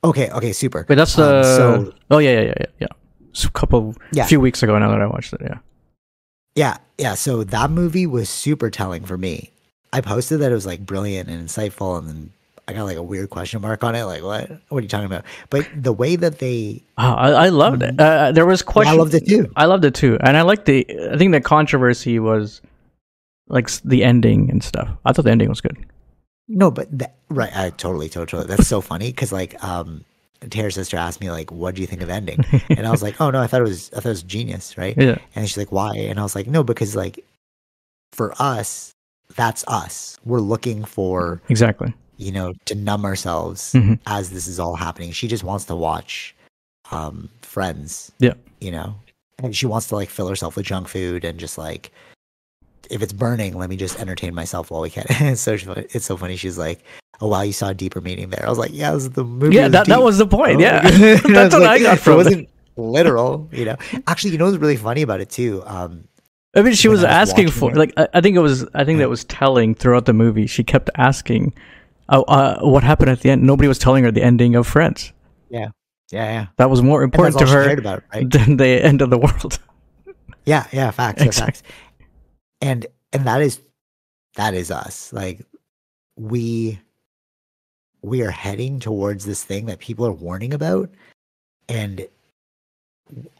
Okay. Okay. Super. But that's Um, the. so- oh yeah, yeah, yeah, yeah. A couple, Yeah. few weeks ago now that I watched it. Yeah. Yeah, yeah. So that movie was super telling for me. I posted that it was like brilliant and insightful, and then I got like a weird question mark on it. Like, what? What are you talking about? But the way that they, Oh, I, I loved it. Uh, there was question. Mm-hmm. I loved it too. I loved it too, and I liked the. I think the controversy was like the ending and stuff. I thought the ending was good. No, but that, right, I totally, totally. That's so funny because like, um, Tara's sister asked me like, "What do you think of ending?" <laughs> And I was like, "Oh no, I thought it was, I thought it was genius, right?" Yeah. And she's like, "Why?" And I was like, "No, because like, for us, that's us. We're looking for." Exactly. you know, to numb ourselves Mhm. as this is all happening. She just wants to watch um Friends. Yeah. You know. And she wants to like fill herself with junk food and just like if it's burning, let me just entertain myself while we can. it's <laughs> so it's so funny. She's like, "Oh wow, you saw a deeper meaning there." I was like, "Yeah, it was the movie." Yeah, that, that was the point. Oh, <laughs> Yeah, I <laughs> that's was what I got from It it. wasn't literal, you know. Actually, you know what's really funny about it too? Um, I mean, she was I was asking for it. like I, I think it was I think that was telling throughout the movie. She kept asking, "Oh, uh, what happened at the end?" Nobody was telling her the ending of Friends. yeah, yeah. Yeah. That was more important to her about, right? than the end of the world. <laughs> Yeah, yeah, facts, Exactly. facts. And and that is that is us. Like we we are heading towards this thing that people are warning about and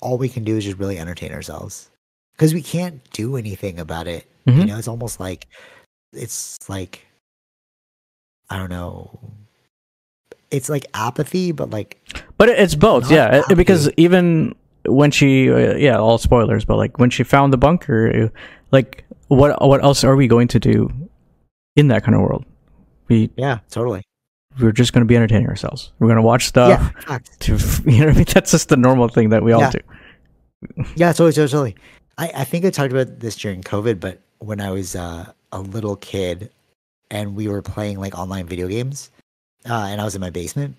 all we can do is just really entertain ourselves because we can't do anything about it. You Mhm. know, it's almost like it's like I don't know. It's like apathy, but like But it's both, yeah. it- Because even when she, uh, yeah, all spoilers, but like when she found the bunker, uh, like what what else are we going to do in that kind of world? We yeah, totally. We're just going to be entertaining ourselves. We're going to watch stuff. yeah. <laughs> To you know, what <laughs> I mean, that's just the normal thing that we all Yeah. do. Yeah, totally, totally, totally. I, I think I talked about this during COVID, but when I was uh, a little kid and we were playing like online video games, uh, and I was in my basement,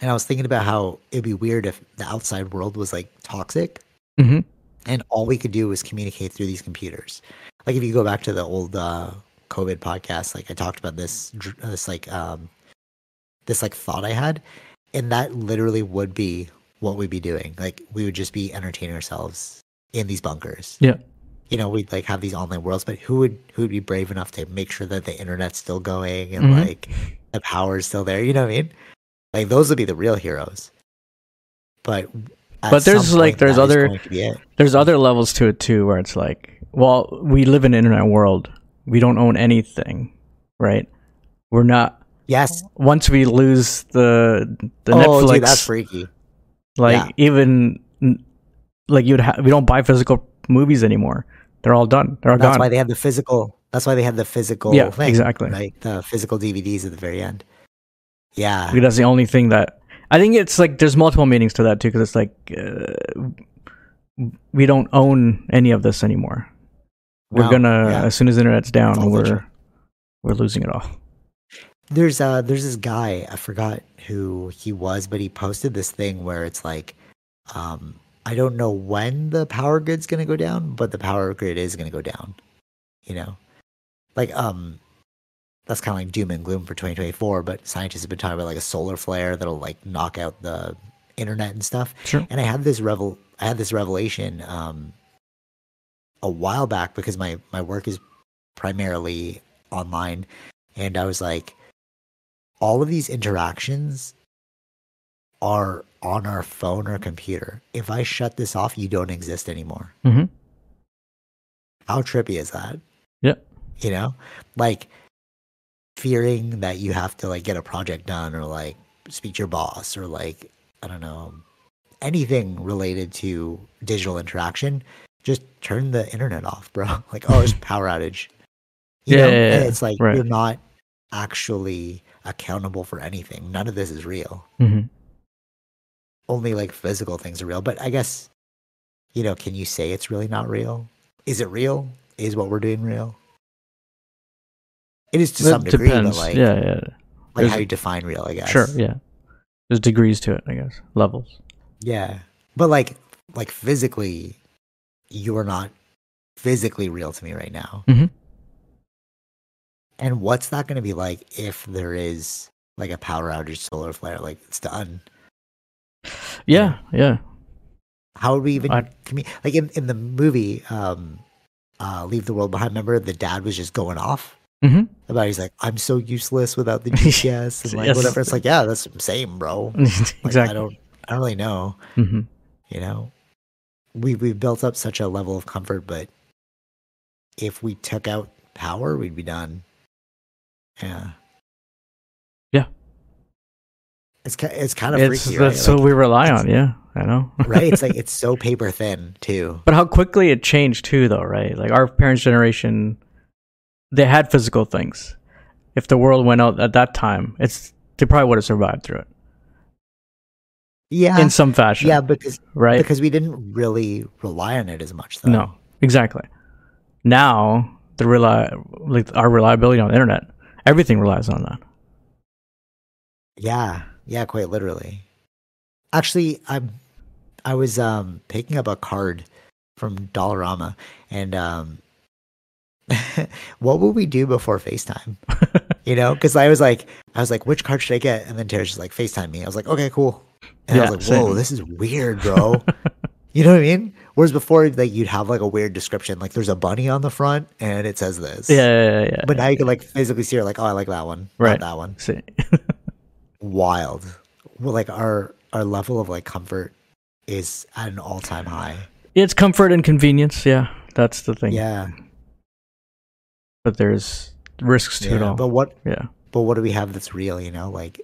and I was thinking about how it'd be weird if the outside world was like toxic, hmm and all we could do was communicate through these computers. Like if you go back to the old uh, COVID podcast, like I talked about this, this like um, this like thought I had, and that literally would be what we'd be doing. Like we would just be entertaining ourselves in these bunkers. Yeah. You know, we'd like have these online worlds, but who would who would be brave enough to make sure that the internet's still going and Mhm. like the power's still there? You know what I mean? Like those would be the real heroes. But But there's, some like, there's other- going to be it. There's other levels to it too, where it's like, well, we live in an internet world. We don't own anything, right? We're not. Yes. Once we lose the the oh, Netflix, dude, that's freaky. like yeah. even like you'd have, we don't buy physical movies anymore. They're all done. They're all That's gone. why they have the physical. That's why they have the physical. Yeah, thing, exactly. Right, the physical DVDs at the very end. Yeah, Because that's the only thing that I think it's like there's multiple meanings to that too. Because it's like uh, we don't own any of this anymore. We're No, gonna yeah. as soon as the internet's down, we're we're losing it all. There's uh there's this guy I forgot who he was, but he posted this thing where it's like, um, I don't know when the power grid's gonna go down, but the power grid is gonna go down. You know, like um, that's kind of like doom and gloom for 2024. But scientists have been talking about like a solar flare that'll like knock out the internet and stuff. Sure. and I had this revel I had this revelation um a while back because my my work is primarily online and I was like all of these interactions are on our phone or computer. If I shut this off, you don't exist anymore. hmm How trippy is that? Yeah. You know? Like fearing that you have to like get a project done or like speak to your boss or like I don't know anything related to digital interaction, just turn the internet off, bro. <laughs> Like, oh, it's <laughs> power outage. You Yeah, know? yeah, And yeah. it's like Right. you're not actually accountable for anything. None of this is real. hmm Only like physical things are real. But I guess, you know, can you say it's really not real? Is it real? Is what we're doing real? It is to some It degree, depends. but like, yeah, yeah. like There's- how you define real, I guess. Sure. Yeah. There's degrees to it, I guess. Levels. Yeah. But like like physically you are not physically real to me right now. Mhm. And what's that going to be like if there is like a power outage, solar flare? Like it's done. Yeah, yeah. How would we even I- commu- like in in the movie um uh Leave the World Behind? Remember the dad was just going off hmm about he's like I'm so useless without the <laughs> GPS and like Yes. whatever. It's like yeah, that's same, bro. <laughs> Like, exactly. I don't I don't really know. hmm You know, we we've built up such a level of comfort, but if we took out power, we'd be done. Yeah. Yeah. It's it's kind of It's freaky, right? that's Like, we rely on. Yeah, I know. <laughs> right? It's like <laughs> it's so paper thin too. But how quickly it changed too, though, right? Like our parents' generation, they had physical things. If the world went out at that time, it's they probably would have survived through it Yeah. in some fashion. yeah, because right. because we didn't really rely on it as much though. no, exactly. Now the rely like our reliability on the internet, everything relies on that. Yeah, yeah, quite literally. Actually, I'm I was um picking up a card from Dollarama and um <laughs> what would we do before FaceTime? <laughs> You know, because I was like I was like, which card should I get? And then Terry's just like FaceTime me. I was like, okay, cool. And I Yeah, was like, whoa, same. this is weird, bro. <laughs> you know what I mean? Whereas before, like you'd have like a weird description, like there's a bunny on the front and it says this. Yeah, yeah, yeah. yeah. But now you can like physically see it, like, oh, I like that one, Right. not that one See. <laughs> wild. Well, like our our level of like comfort is at an all time high. it's comfort and convenience. Yeah, that's the thing. Yeah, But there's risks to it all. But what yeah. but what do we have that's real? You know, like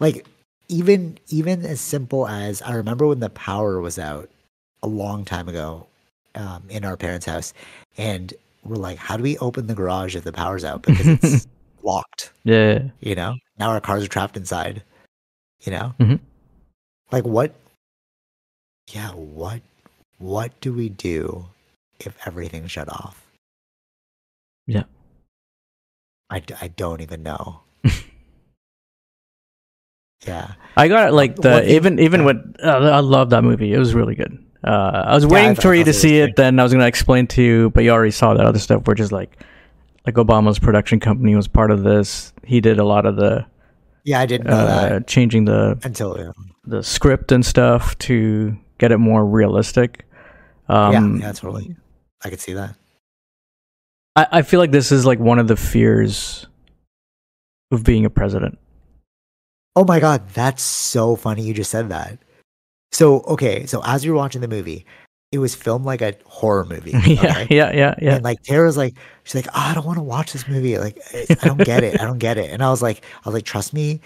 like even even as simple as I remember when the power was out a long time ago um, in our parents' house, and we're like, how do we open the garage if the power's out because it's <laughs> locked? Yeah. You know, now our cars are trapped inside. You know, Mhm. like what? Yeah, what? What do we do if everything's shut off? Yeah. I I don't even know. <laughs> yeah, I got it like the One even even yeah. with uh, I love that movie. It was really good. Uh, I was Yeah, waiting I- for I you thought to see it. Then I was gonna explain to you, but you already saw that other stuff. Where just like like Obama's production company was part of this. He did a lot of the yeah, I didn't know uh, that changing the until yeah, the script and stuff to get it more realistic. Um, yeah, yeah, totally. I could see that. I, I feel like this is like one of the fears of being a president. Oh my god, that's so funny you just said that. So okay, so as you were watching the movie, it was filmed like a horror movie. <laughs> yeah, okay? yeah, yeah, yeah. And like Tara's like, she's like, oh, I don't want to watch this movie. Like, I don't get it. I don't get it. And I was like, I was like, trust me,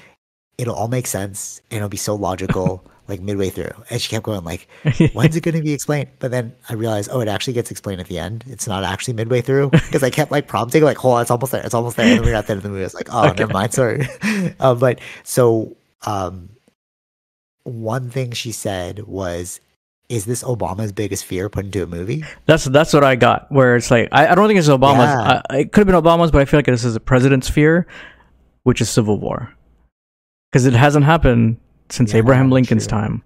it'll all make sense and it'll be so logical. <laughs> like midway through, and she kept going like, <laughs> when's it going to be explained? But then I realized, oh, it actually gets explained at the end. It's not actually midway through because I kept like prompting, like, hold on, it's almost there, it's almost there. And then we got at the end of the movie. I was like, oh, Okay. never mind, sorry. um, but so, um, one thing she said was, "Is this Obama's biggest fear put into a movie?" That's that's what I got. Where it's like I, I don't think it's Obama's. Yeah. I, it could have been Obama's, but I feel like this is a president's fear, which is civil war, because it hasn't happened since Yeah, Abraham Lincoln's true. time,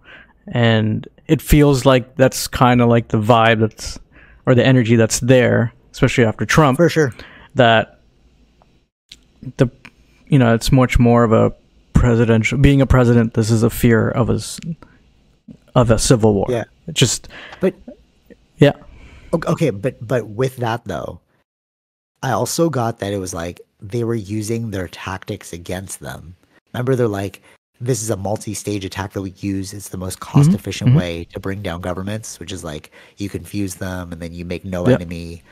and it feels like that's kind of like the vibe that's or the energy that's there, especially after Trump. For sure. That the you know it's much more of a presidential being a president. This is a fear of a of a civil war. Yeah. Just But yeah. Okay, but but with that though, I also got that it was like they were using their tactics against them. Remember, they're like, "This is a multi-stage attack that we use. It's the most cost-efficient mhm. way to bring down governments, which is like you confuse them and then you make no Yep. enemy,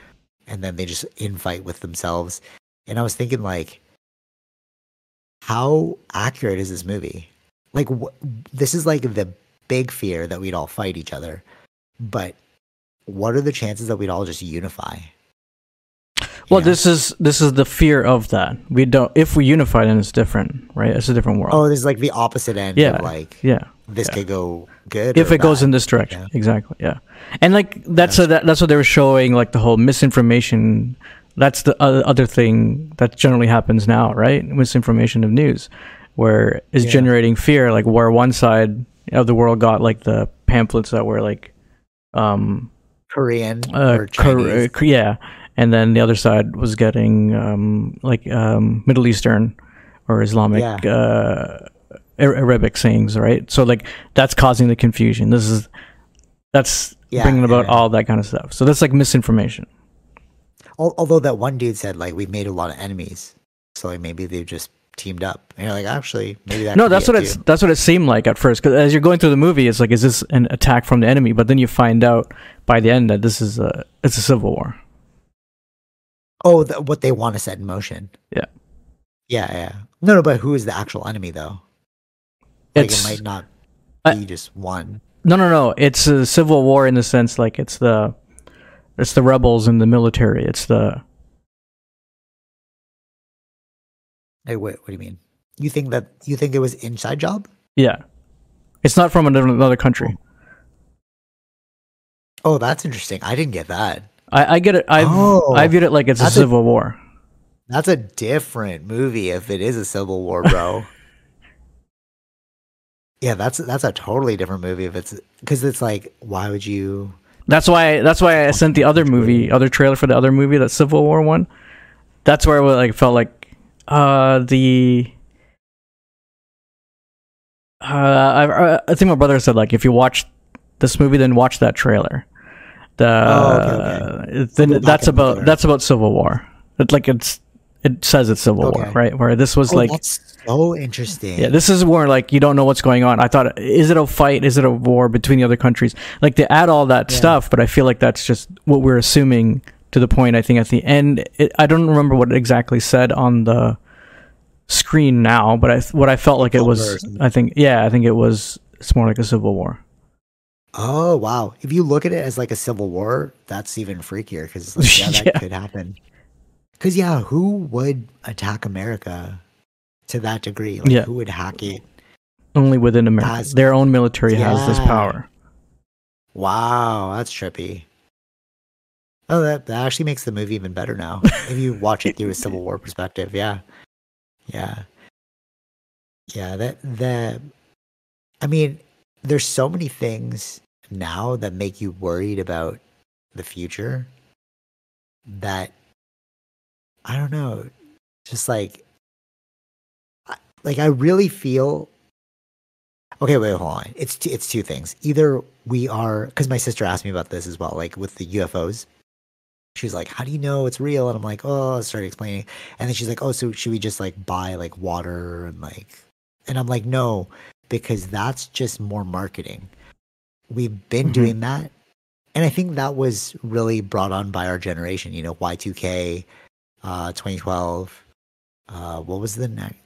and then they just infight with themselves." And I was thinking, like, how accurate is this movie? Like, wh- this is like the big fear that we'd all fight each other, but what are the chances that we'd all just unify? Well, Yeah. this is this is the fear of that. We don't. If we unify, then it's different, right? It's a different world. Oh, this is like the opposite end Yeah, of like yeah. this yeah. could go good. If it goes in this direction, Yeah. exactly. Yeah, and like that's a, that, that's what they were showing, like the whole misinformation. That's the other, thing that generally happens now, right? Misinformation of news, where is Yeah. generating fear. Like where one side of the world got like the pamphlets that were like, um, Korean uh, or Chinese. uh, yeah, and then the other side was getting um, like um, Middle Eastern or Islamic Yeah. uh, Arabic sayings, right? So like that's causing the confusion. This is that's Yeah, bringing about all that kind of stuff. So that's like misinformation. Al- Although that one dude said like we've made a lot of enemies, so like maybe they've just teamed up. And you're like, actually, maybe that. No, that's what it it's too. that's what it seemed like at first. Because as you're going through the movie, it's like, is this an attack from the enemy? But then you find out by the end that this is a it's a civil war. Oh, the, what they want to set in motion. Yeah. Yeah, yeah. No, no, but who is the actual enemy though? Like It's it might not I- be just one. no, no, no. It's a civil war in the sense like it's the it's the rebels and the military. It's the Hey, wait, what do you mean? You think that you think it was inside job? yeah. It's not from another another country. Oh, that's interesting. I didn't get that. I, I get it. I Oh, I viewed it like it's a that's a- civil war. That's a different movie if it is a civil war, bro. <laughs> yeah, that's that's a totally different movie if it's because it's like, why would you? That's why that's why I sent the other movie, other trailer for the other movie, that Civil War one. That's where I like felt like uh the uh I, I think my brother said like if you watch this movie then watch that trailer. The Oh, okay, uh, then that's about that's about Civil War. It like it's it says it's Civil War, right? Where this was Oh, like that's so interesting. yeah, this is where like you don't know what's going on. I thought, is it a fight? Is it a war between the other countries? Like they add all that Yeah. stuff, but I feel like that's just what we're assuming to the point. I think at the end, it, I don't remember what it exactly said on the screen now, but I what I felt like it was. I think yeah, I think it was. It's more like a civil war. Oh wow! If you look at it as like a civil war, that's even freakier because like, yeah, that <laughs> Yeah. could happen. Because yeah, who would attack America to that degree? Like, Yeah. who would hack it? Only within America, Has- their own military has this power. Wow, that's trippy. Oh, that that actually makes the movie even better now. <laughs> if you watch it through a Civil War perspective, yeah, yeah, yeah. That that. I mean, there's so many things now that make you worried about the future. That I don't know, just like, like I really feel Okay, wait, hold on. It's t- it's two things. Either we are because my sister asked me about this as well, like with the UFOs. She's like, "How do you know it's real?" And I'm like, "Oh," I started explaining, and then she's like, "Oh, so should we just like buy like water and like?" And I'm like, "No, because that's just more marketing. We've been Mhm. doing that, and I think that was really brought on by our generation. You know, Y2K, uh, 2012. Uh, what was the next?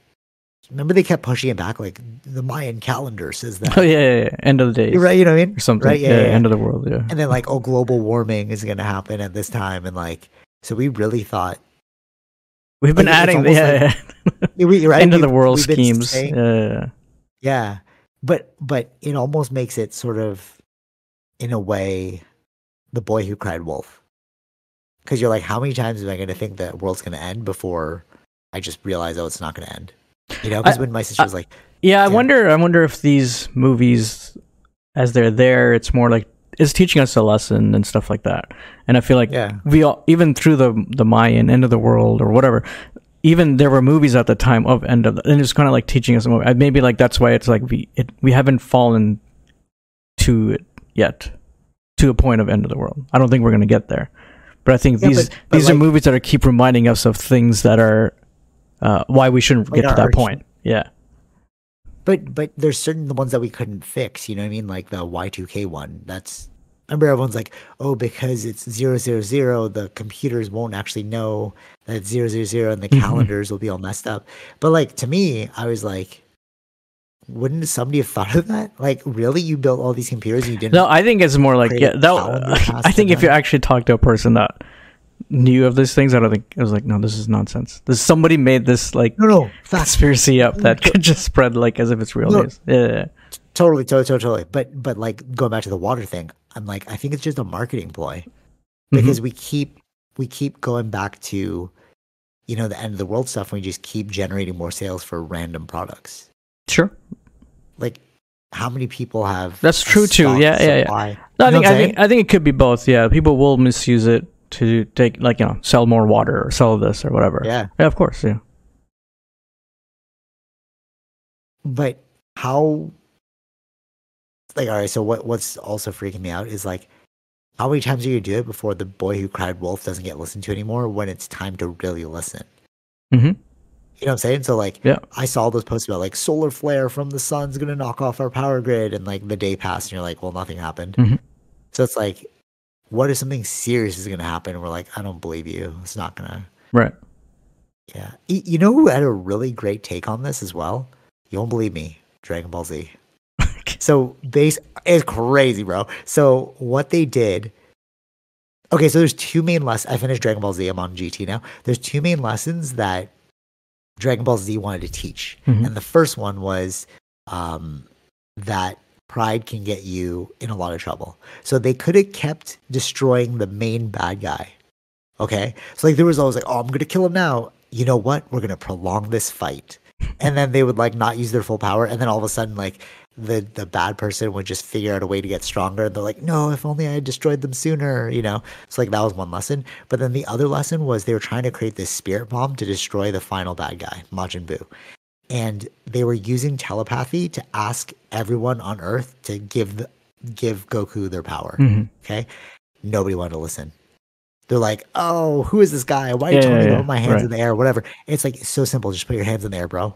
Remember they kept pushing it back, like the Mayan calendar says that. Oh yeah, yeah, yeah. end of the days You're right, you know what I mean? or something. Right, yeah, yeah, yeah. end of the world. Yeah. And then like, oh, global warming is going to happen at this time, and like, so we really thought, We've been Like, adding, almost yeah, like- we, right? end of the world schemes. saying- yeah. yeah, but but it almost makes it sort of, in a way, the boy who cried wolf, because you're like, how many times am I going to think that the world's going to end before I just realize, oh, it's not going to end? You know, because when my sister was like, Yeah, I wonder. I wonder if these movies, as they're there, it's more like it's teaching us a lesson and stuff like that. And I feel like yeah, we all, even through the the Mayan end of the world or whatever, even there were movies at the time of end of, the, and it's kind of like teaching us. a movie. Maybe like that's why it's like we it, we haven't fallen to it yet, to a point of end of the world. I don't think we're gonna get there, but I think Yeah, these but- but these are movies that are keep reminding us of things that are uh, why we shouldn't Like get to that point. Yeah. But but there's certain the ones that we couldn't fix. You know what I mean? Like the Y2K one. That's remember everyone's like, oh, because it's zero zero zero, the computers won't actually know that it's zero zero zero, and the Mhm. calendars will be all messed up. But like to me, I was like, wouldn't somebody have thought of that? Like, really, you built all these computers and you didn't? No, I think it's more like yeah. That <laughs> I think if you actually talk to a person that knew of these things, I don't think I was like, no, this is nonsense. This somebody made this like no, no, conspiracy up that could just spread like as if it's real No. news. Yeah, Totally, totally, totally. But but like going back to the water thing, I'm like, I think it's just a marketing ploy. Mm-hmm. because we keep we keep going back to you know the end of the world stuff and we just keep generating more sales for random products sure. like how many people have That's true too. Yeah, yeah, yeah. No, I think I think I think it could be both. Yeah, people will misuse it to take like you know sell more water or sell this or whatever. Yeah. Yeah, of course. Yeah. But how like all right, so what what's also freaking me out is like how many times do you do it before the boy who cried wolf doesn't get listened to anymore when it's time to really listen? Mm-hmm. You know what I'm saying? So like Yeah. I saw those posts about like solar flare from the sun's gonna knock off our power grid and like the day passed and you're like, well nothing happened. Mhm. So it's like what if something serious is gonna happen and we're like, I don't believe you. It's not gonna Right. Yeah. You know who had a really great take on this as well? You won't believe me. Dragon Ball Z. <laughs> so base it's crazy, bro. So what they did Okay, so there's two main lessons. I finished Dragon Ball Z. I'm on GT now. There's two main lessons that Dragon Ball Z wanted to teach. Mhm. And the first one was um, that pride can get you in a lot of trouble. So they could have kept destroying the main bad guy. Okay. So like there was always like, oh, I'm gonna kill him now. You know what? We're gonna prolong this fight. And then they would like not use their full power, and then all of a sudden, like the the bad person would just figure out a way to get stronger. And they're like, no, if only I had destroyed them sooner, you know. So like that was one lesson. But then the other lesson was they were trying to create this spirit bomb to destroy the final bad guy, Majin Buu. And they were using telepathy to ask everyone on Earth to give the, give Goku their power. Mhm. Okay. Nobody wanted to listen. They're like, oh, who is this guy? Why are you Yeah, telling me yeah, to put my hands Right. in the air? Whatever. It's like so simple. Just put your hands in the air, bro.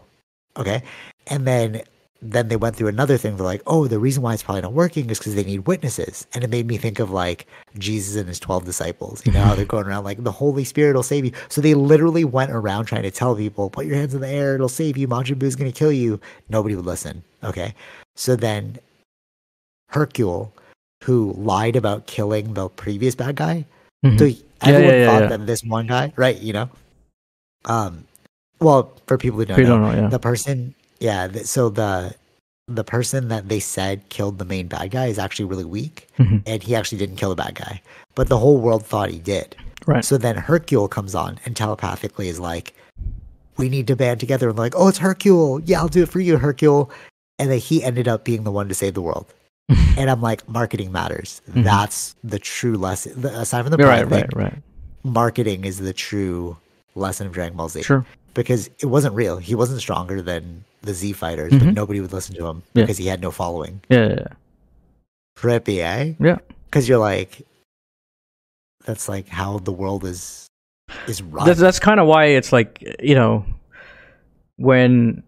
Okay. And then then they went through another thing. They're like, oh, the reason why it's probably not working is because they need witnesses. And it made me think of like Jesus and his 12 disciples. You know, how they're <laughs> going around like the Holy Spirit will save you. So they literally went around trying to tell people, put your hands in the air, it'll save you. Majin Buu's going to kill you. Nobody would listen. Okay. So then Hercule, who lied about killing the previous bad guy, Mhm. so he- everyone yeah, yeah, thought yeah. that this one guy, right? You know, um, well, for people who don't know, don't know. The person, yeah. th- So the the person that they said killed the main bad guy is actually really weak, Mhm. and he actually didn't kill the bad guy, but the whole world thought he did. Right. So then Hercule comes on and telepathically is like, "We need to band together." And like, "Oh, it's Hercule. Yeah, I'll do it for you, Hercule." And then he ended up being the one to save the world. <laughs> and I'm like, marketing matters. Mhm. That's the true lesson. The- Aside from the right. Right. Right. marketing is the true lesson of Dragon Ball Z. Sure. Because it wasn't real. He wasn't stronger than the Z fighters, Mhm. but nobody would listen to him Yeah. because he had no following. Yeah. Yeah. yeah. Trippy, eh? Yeah. Because you're like, that's like how the world is is run. That's that's kind of why it's like you know when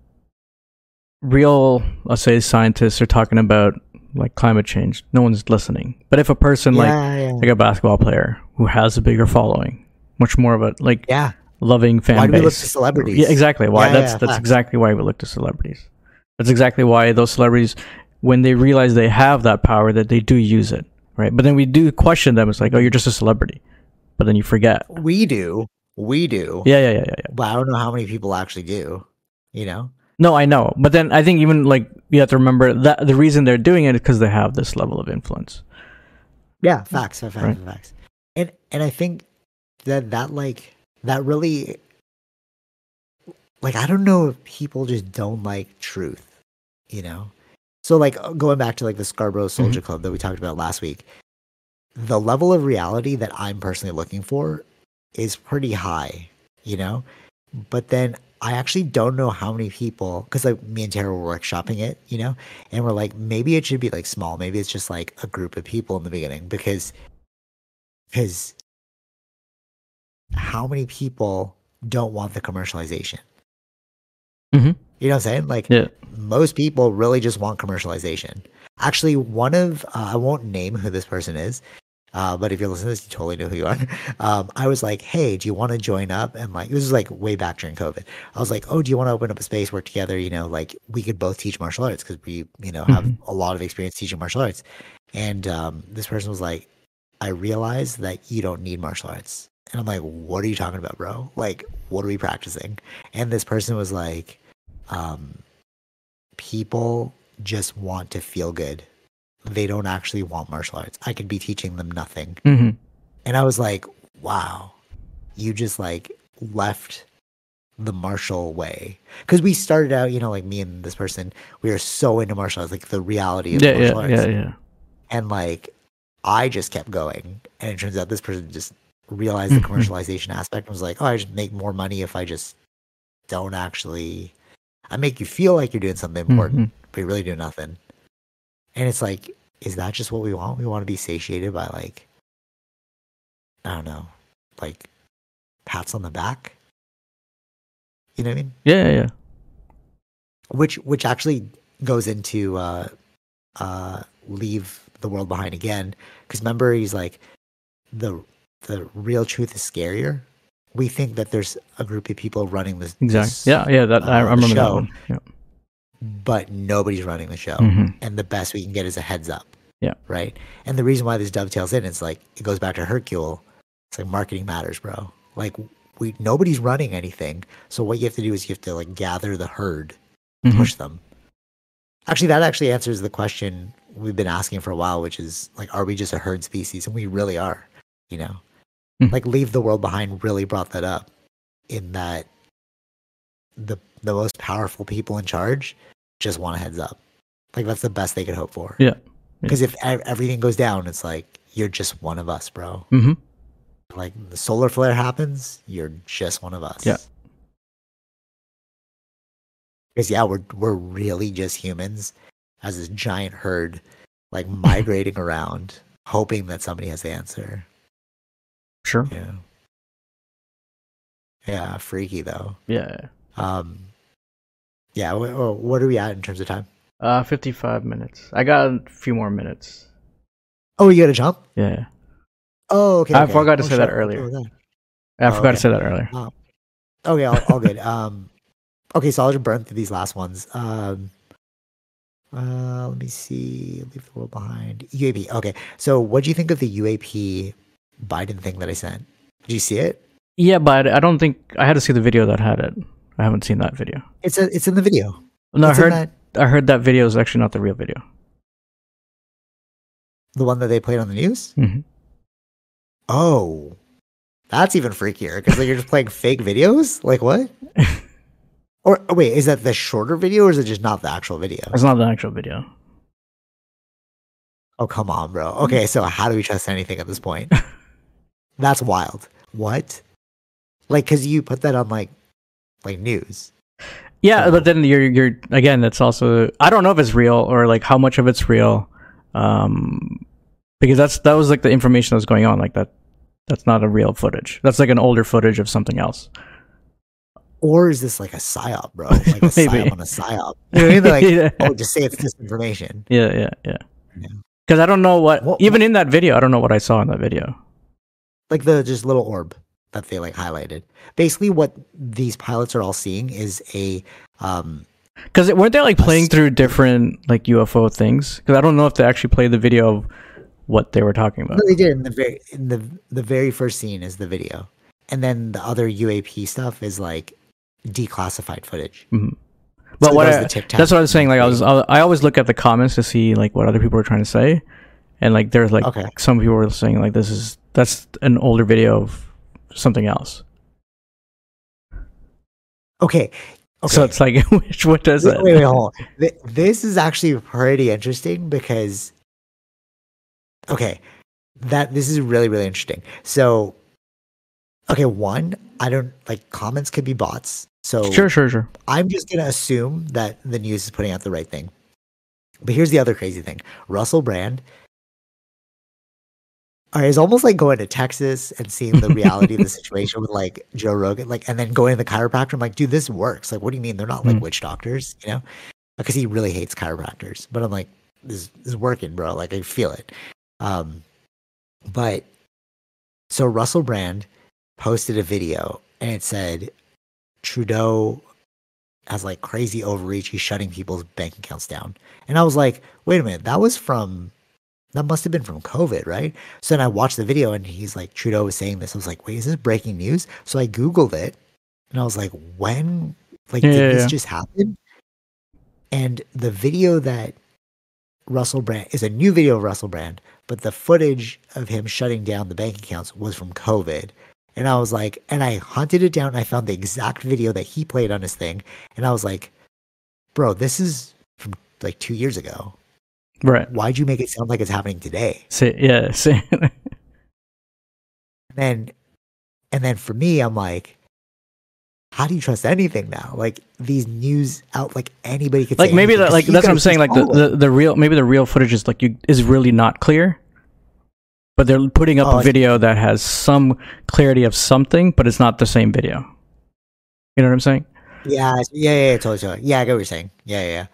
real let's say scientists are talking about like climate change, no one's listening. But if a person like yeah, yeah. like a basketball player who has a bigger following, much more of a like yeah. Loving fan Why do base. we look to celebrities? Yeah, exactly. Why? Yeah, that's yeah, that's facts. exactly why we look to celebrities. That's exactly why those celebrities, when they realize they have that power, that they do use it, right? But then we do question them. It's like, oh, you're just a celebrity, but then you forget. We do. We do. Yeah, yeah, yeah, yeah. yeah. But I don't know how many people actually do. You know? No, I know, but then I think even like you have to remember that the reason they're doing it is because they have this level of influence. Yeah, facts, facts, Right. facts. And and I think that that like that really like I don't know if people just don't like truth, you know. So like uh, going back to like the Scarborough Soldier Club that we talked about last week, the level of reality that I'm personally looking for is pretty high, you know. But then I actually don't know how many people because like me and Tara were workshopping it, you know, and we're like maybe it should be like small, maybe it's just like a group of people in the beginning because because how many people don't want the commercialization? Mhm. You know what I'm saying? Like Yeah. most people really just want commercialization. Actually, one of uh, I won't name who this person is, uh, but if you're listening to this, you totally know who you are. <laughs> Um, I was like, "Hey, do you want to join up?" And like, this was like way back during COVID. I was like, "Oh, do you want to open up a space, work together? You know, like we could both teach martial arts because we, you know, have Mhm. a lot of experience teaching martial arts." And um, this person was like, "I realize that you don't need martial arts." And I'm like, "What are you talking about, bro? Like, what are we practicing?" And this person was like, um, people just want to feel good. They don't actually want martial arts. I could be teaching them nothing. hmm And I was like, wow, you just like left the martial way. Because we started out, you know, like me and this person, we were so into martial arts, like the reality of Yeah, martial yeah, arts. yeah, yeah. And like, I just kept going. And it turns out this person just realized the Mhm. commercialization aspect and was like, oh, I just make more money if I just don't actually. I make you feel like you're doing something important, Mhm. but you're really do nothing. And it's like, is that just what we want? We want to be satiated by like, I don't know, like pats on the back. You know what I mean? Yeah, yeah, yeah. which which actually goes into uh uh leave the world behind again because remember he's like the the real truth is scarier we think that there's a group of people running this this, Exactly. Yeah, yeah. That I, I uh, remember that show. one. Yeah. but nobody's running the show hmm and the best we can get is a heads up Yeah. right and the reason why this dovetails in is like it goes back to hercule it's like marketing matters bro like we nobody's running anything so what you have to do is you have to like gather the herd Mhm. push them. Actually, that actually answers the question we've been asking for a while, which is like, are we just a herd species? And we really are. You know, Mhm. like leave the world behind really brought that up in that the the most powerful people in charge just want a heads up. Like that's the best they could hope for. Yeah. Because if e- everything goes down, it's like you're just one of us, bro. hmm Like the solar flare happens, you're just one of us. Yeah. Because yeah, we're we're really just humans as this giant herd, like migrating <laughs> around, hoping that somebody has the answer. Sure. Yeah. Yeah, freaky though. Yeah. Um, yeah. wh- wh- What are we at in terms of time? Uh, fifty-five minutes. I got a few more minutes. Oh, you got to jump. Yeah. Oh, okay. I okay. forgot to Oh, say that earlier. okay. I Oh, forgot okay. to say that earlier. Okay, all, all good. Um, okay, so I'll just burn through these last ones. Um, uh, let me see. Leave the world behind. UAP. Okay, so what do you think of the UAP Biden thing that I sent? Did you see it? Yeah, but I don't think I had to see the video that had it. I haven't seen that video. It's a, it's in the video. No, I It's in heard that, I heard that video is actually not the real video. the one that they played on the news. hmm Oh, that's even freakier because like, you're just playing fake videos. Like what? <laughs> Or oh, wait, is that the shorter video or is it just not the actual video? It's not the actual video. Oh, come on, bro. Okay, so how do we trust anything at this point? <laughs> That's wild. What? Like, cause you put that on like, like news. Yeah, So- but then you're you're again. That's also I don't know if it's real or like how much of it's real, um, because that's that was like the information that's going on. Like that, that's not a real footage. That's like an older footage of something else. Or is this like a psyop, bro? Like a <laughs> Maybe. psyop on a psyop. You know what I mean? Like, <laughs> yeah. oh, just say it's disinformation. yeah, yeah, yeah. Yeah. Because I don't know what, What- even in that video, I don't know what I saw in that video. Like the just little orb that they like highlighted. Basically, what these pilots are all seeing is a um Because weren't they like playing through different like UFO things? Because I don't know if they actually played the video of what they were talking about. No, they did in the very in the the very first scene is the video, and then the other UAP stuff is like declassified footage. Mhm. But it what does I, the tic-tac that's what I was saying. Like I was. I always look at the comments to see like what other people are trying to say, and like there's like Okay. some people were saying like this is that's an older video of something else. Okay. Okay. So it's like <laughs> which what does wait, that? wait, wait, hold on. This is actually pretty interesting because, okay, that this is really really interesting. So, okay, one, I don't like comments could be bots. So Sure, sure, sure. I'm just gonna assume that the news is putting out the right thing. But here's the other crazy thing: Russell Brand it's almost like going to Texas and seeing the reality of the <laughs> situation with like Joe Rogan, like, and then going to the chiropractor. I'm like, dude, this works. Like, what do you mean they're not like Mm. witch doctors? You know, because he really hates chiropractors. But I'm like, this, this is working, bro. Like, I feel it. Um, but so Russell Brand posted a video and it said Trudeau has like crazy overreach. He's shutting people's bank accounts down. And I was like, wait a minute, that was from that must have been from COVID, right? So then I watched the video and he's like, Trudeau was saying this. I was like, wait, is this breaking news? So I Googled it and I was like, when like Yeah, did yeah, this yeah. just happen? And the video that Russell Brand is a new video of Russell Brand, but the footage of him shutting down the bank accounts was from COVID. And I was like, and I hunted it down and I found the exact video that he played on his thing. And I was like, bro, this is from like two years ago. Right. Why'd you make it sound like it's happening today? Say yeah. <laughs> Say And then, and then for me, I'm like, how do you trust anything now? Like these news out, like anybody could like maybe 'cause like that's what I'm saying. Like the, the, the real maybe the real footage is like you is really not clear, but they're putting up Oh, a video that has some clarity of something, but it's not the same video. You know what I'm saying? yeah, yeah, yeah, yeah, totally, totally. Yeah, I get what you're saying. Yeah, yeah.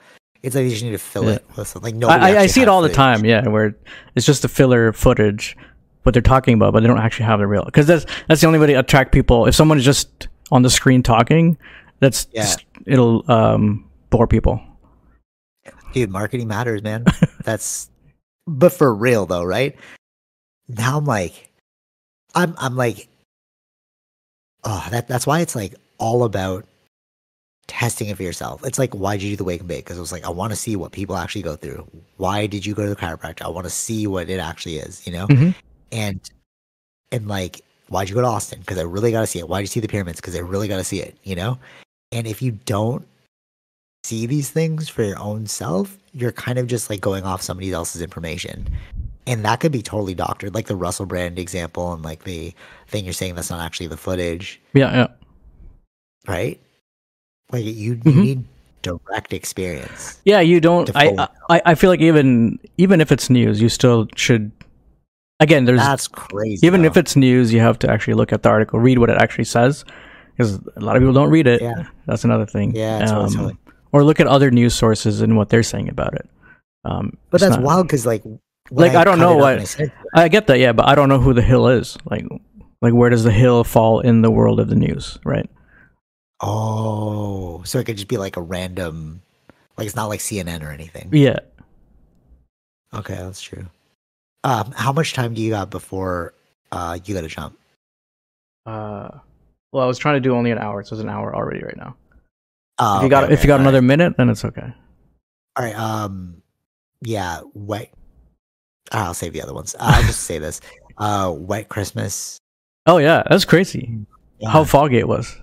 It's like you just need to fill Yeah. it with something. Like I, nobody I, I see it all the time. Yeah, where it's just the filler footage, what they're talking about, but they don't actually have the real. Because that's that's the only way to attract people. If someone is just on the screen talking, that's Yeah. it'll um, bore people. dude marketing matters man <laughs> that's but for real though right now i'm like i'm i'm like oh that that's why it's like all about testing it for yourself. It's like why did you do the wake and bake? Because it was like i want to see what people actually go through. Why did you go to the chiropractor? I want to see what it actually is you know? Mhm. and and like why'd you go to austin? Because i really got to see it. Why'd you see the pyramids? Because i really got to see it you know? And if you don't see these things for your own self, you're kind of just like going off somebody else's information. And that could be totally doctored, like the Russell Brand example and like the thing you're saying that's not actually the footage, Yeah, yeah. right? Like you, you Mhm. need direct experience. Yeah, you don't. I, I I feel like even even if it's news, you still should. Again, there's That's crazy. even though. if it's news, you have to actually look at the article, read what it actually says, because a lot of people don't read it. Yeah. That's another thing. Yeah, Um. Or look at other news sources and what they're saying about it. Um, but that's not- wild because like, Like, I don't know what- I I get that, yeah, but I don't know who the Hill is. Like, like where does the Hill fall in the world of the news? Right. Oh, so it could just be like a random, like it's not like CNN or anything. Yeah. Okay, that's true. Um, how much time do you got before uh you got to jump? Uh, well, I was trying to do only an hour, so it's an hour already right now. Oh, if you got okay, if you got okay, another minute, then it's okay. All right. Um, yeah. Wet. ah, I'll save the other ones. I'll just <laughs> say this. Uh, wet Christmas. Oh yeah, that's crazy. Yeah, How foggy it was.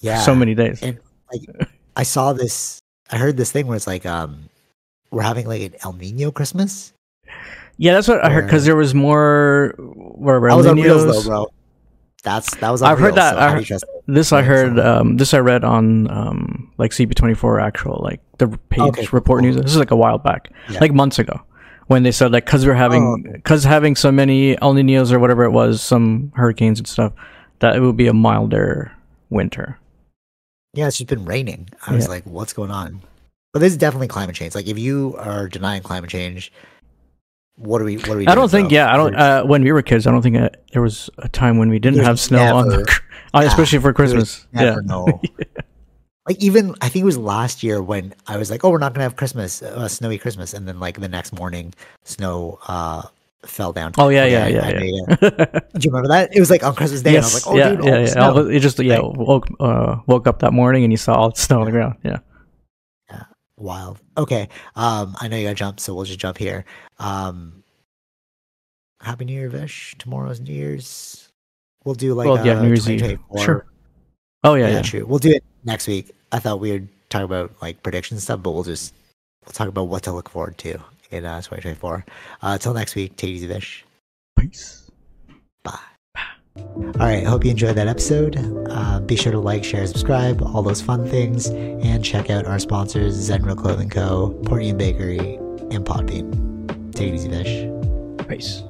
Yeah. So many days. And like, I saw this. I heard this thing where it's like, um, we're having like an El Nino Christmas. Yeah, that's what I heard. Because there was more. Where I was on Reels Niños- though, bro. That's that was. On I've heard that. so I how do you heard- This I heard. Um, this I read on um, like CP24 actual like the page Okay, report cool. news. This is like a while back, Yeah. like months ago, when they said like because we're Oh, having because having so many El Ninos or whatever it was, some hurricanes and stuff, that it would be a milder winter. Yeah, it's just been raining. I was Yeah. like, what's going on? But this is definitely climate change. Like, if you are denying climate change, what are we? What are we? I don't think. Yeah, I don't. Uh, when we were kids, I don't think uh, there was a time when we didn't There's have snow on, the, uh, <laughs> especially for Christmas. Never Yeah. know. <laughs> Like even I think it was last year when I was like, "Oh, we're not gonna have Christmas, uh, snowy Christmas," and then like the next morning, snow uh fell down. Oh yeah, Okay, yeah, yeah, yeah. <laughs> Do you remember that? It was like on Christmas Day, and I was Yes, like, "Oh, yeah, dude, yeah, yeah. snow." It just yeah Right. woke uh, woke up that morning and you saw all the snow on the ground. Yeah. Yeah. Wild. Okay. Um, I know you got to jump, so we'll just jump here. Um, Happy New Year, Vish. Tomorrow's New Year's. We'll do like well, uh, New Year's Eve. Sure. Oh yeah, Yeah, yeah. true. We'll do it next week. I thought we would talk about like prediction stuff, but we'll just we'll talk about what to look forward to in uh, 2024. Uh, until next week, take it easy, Vish. Peace. Bye. All right. Hope you enjoyed that episode. Uh, be sure to like, share, subscribe, all those fun things, and check out our sponsors: Zenro Clothing Co., Portian Bakery, and Podbean. Take it easy, Vish. Peace.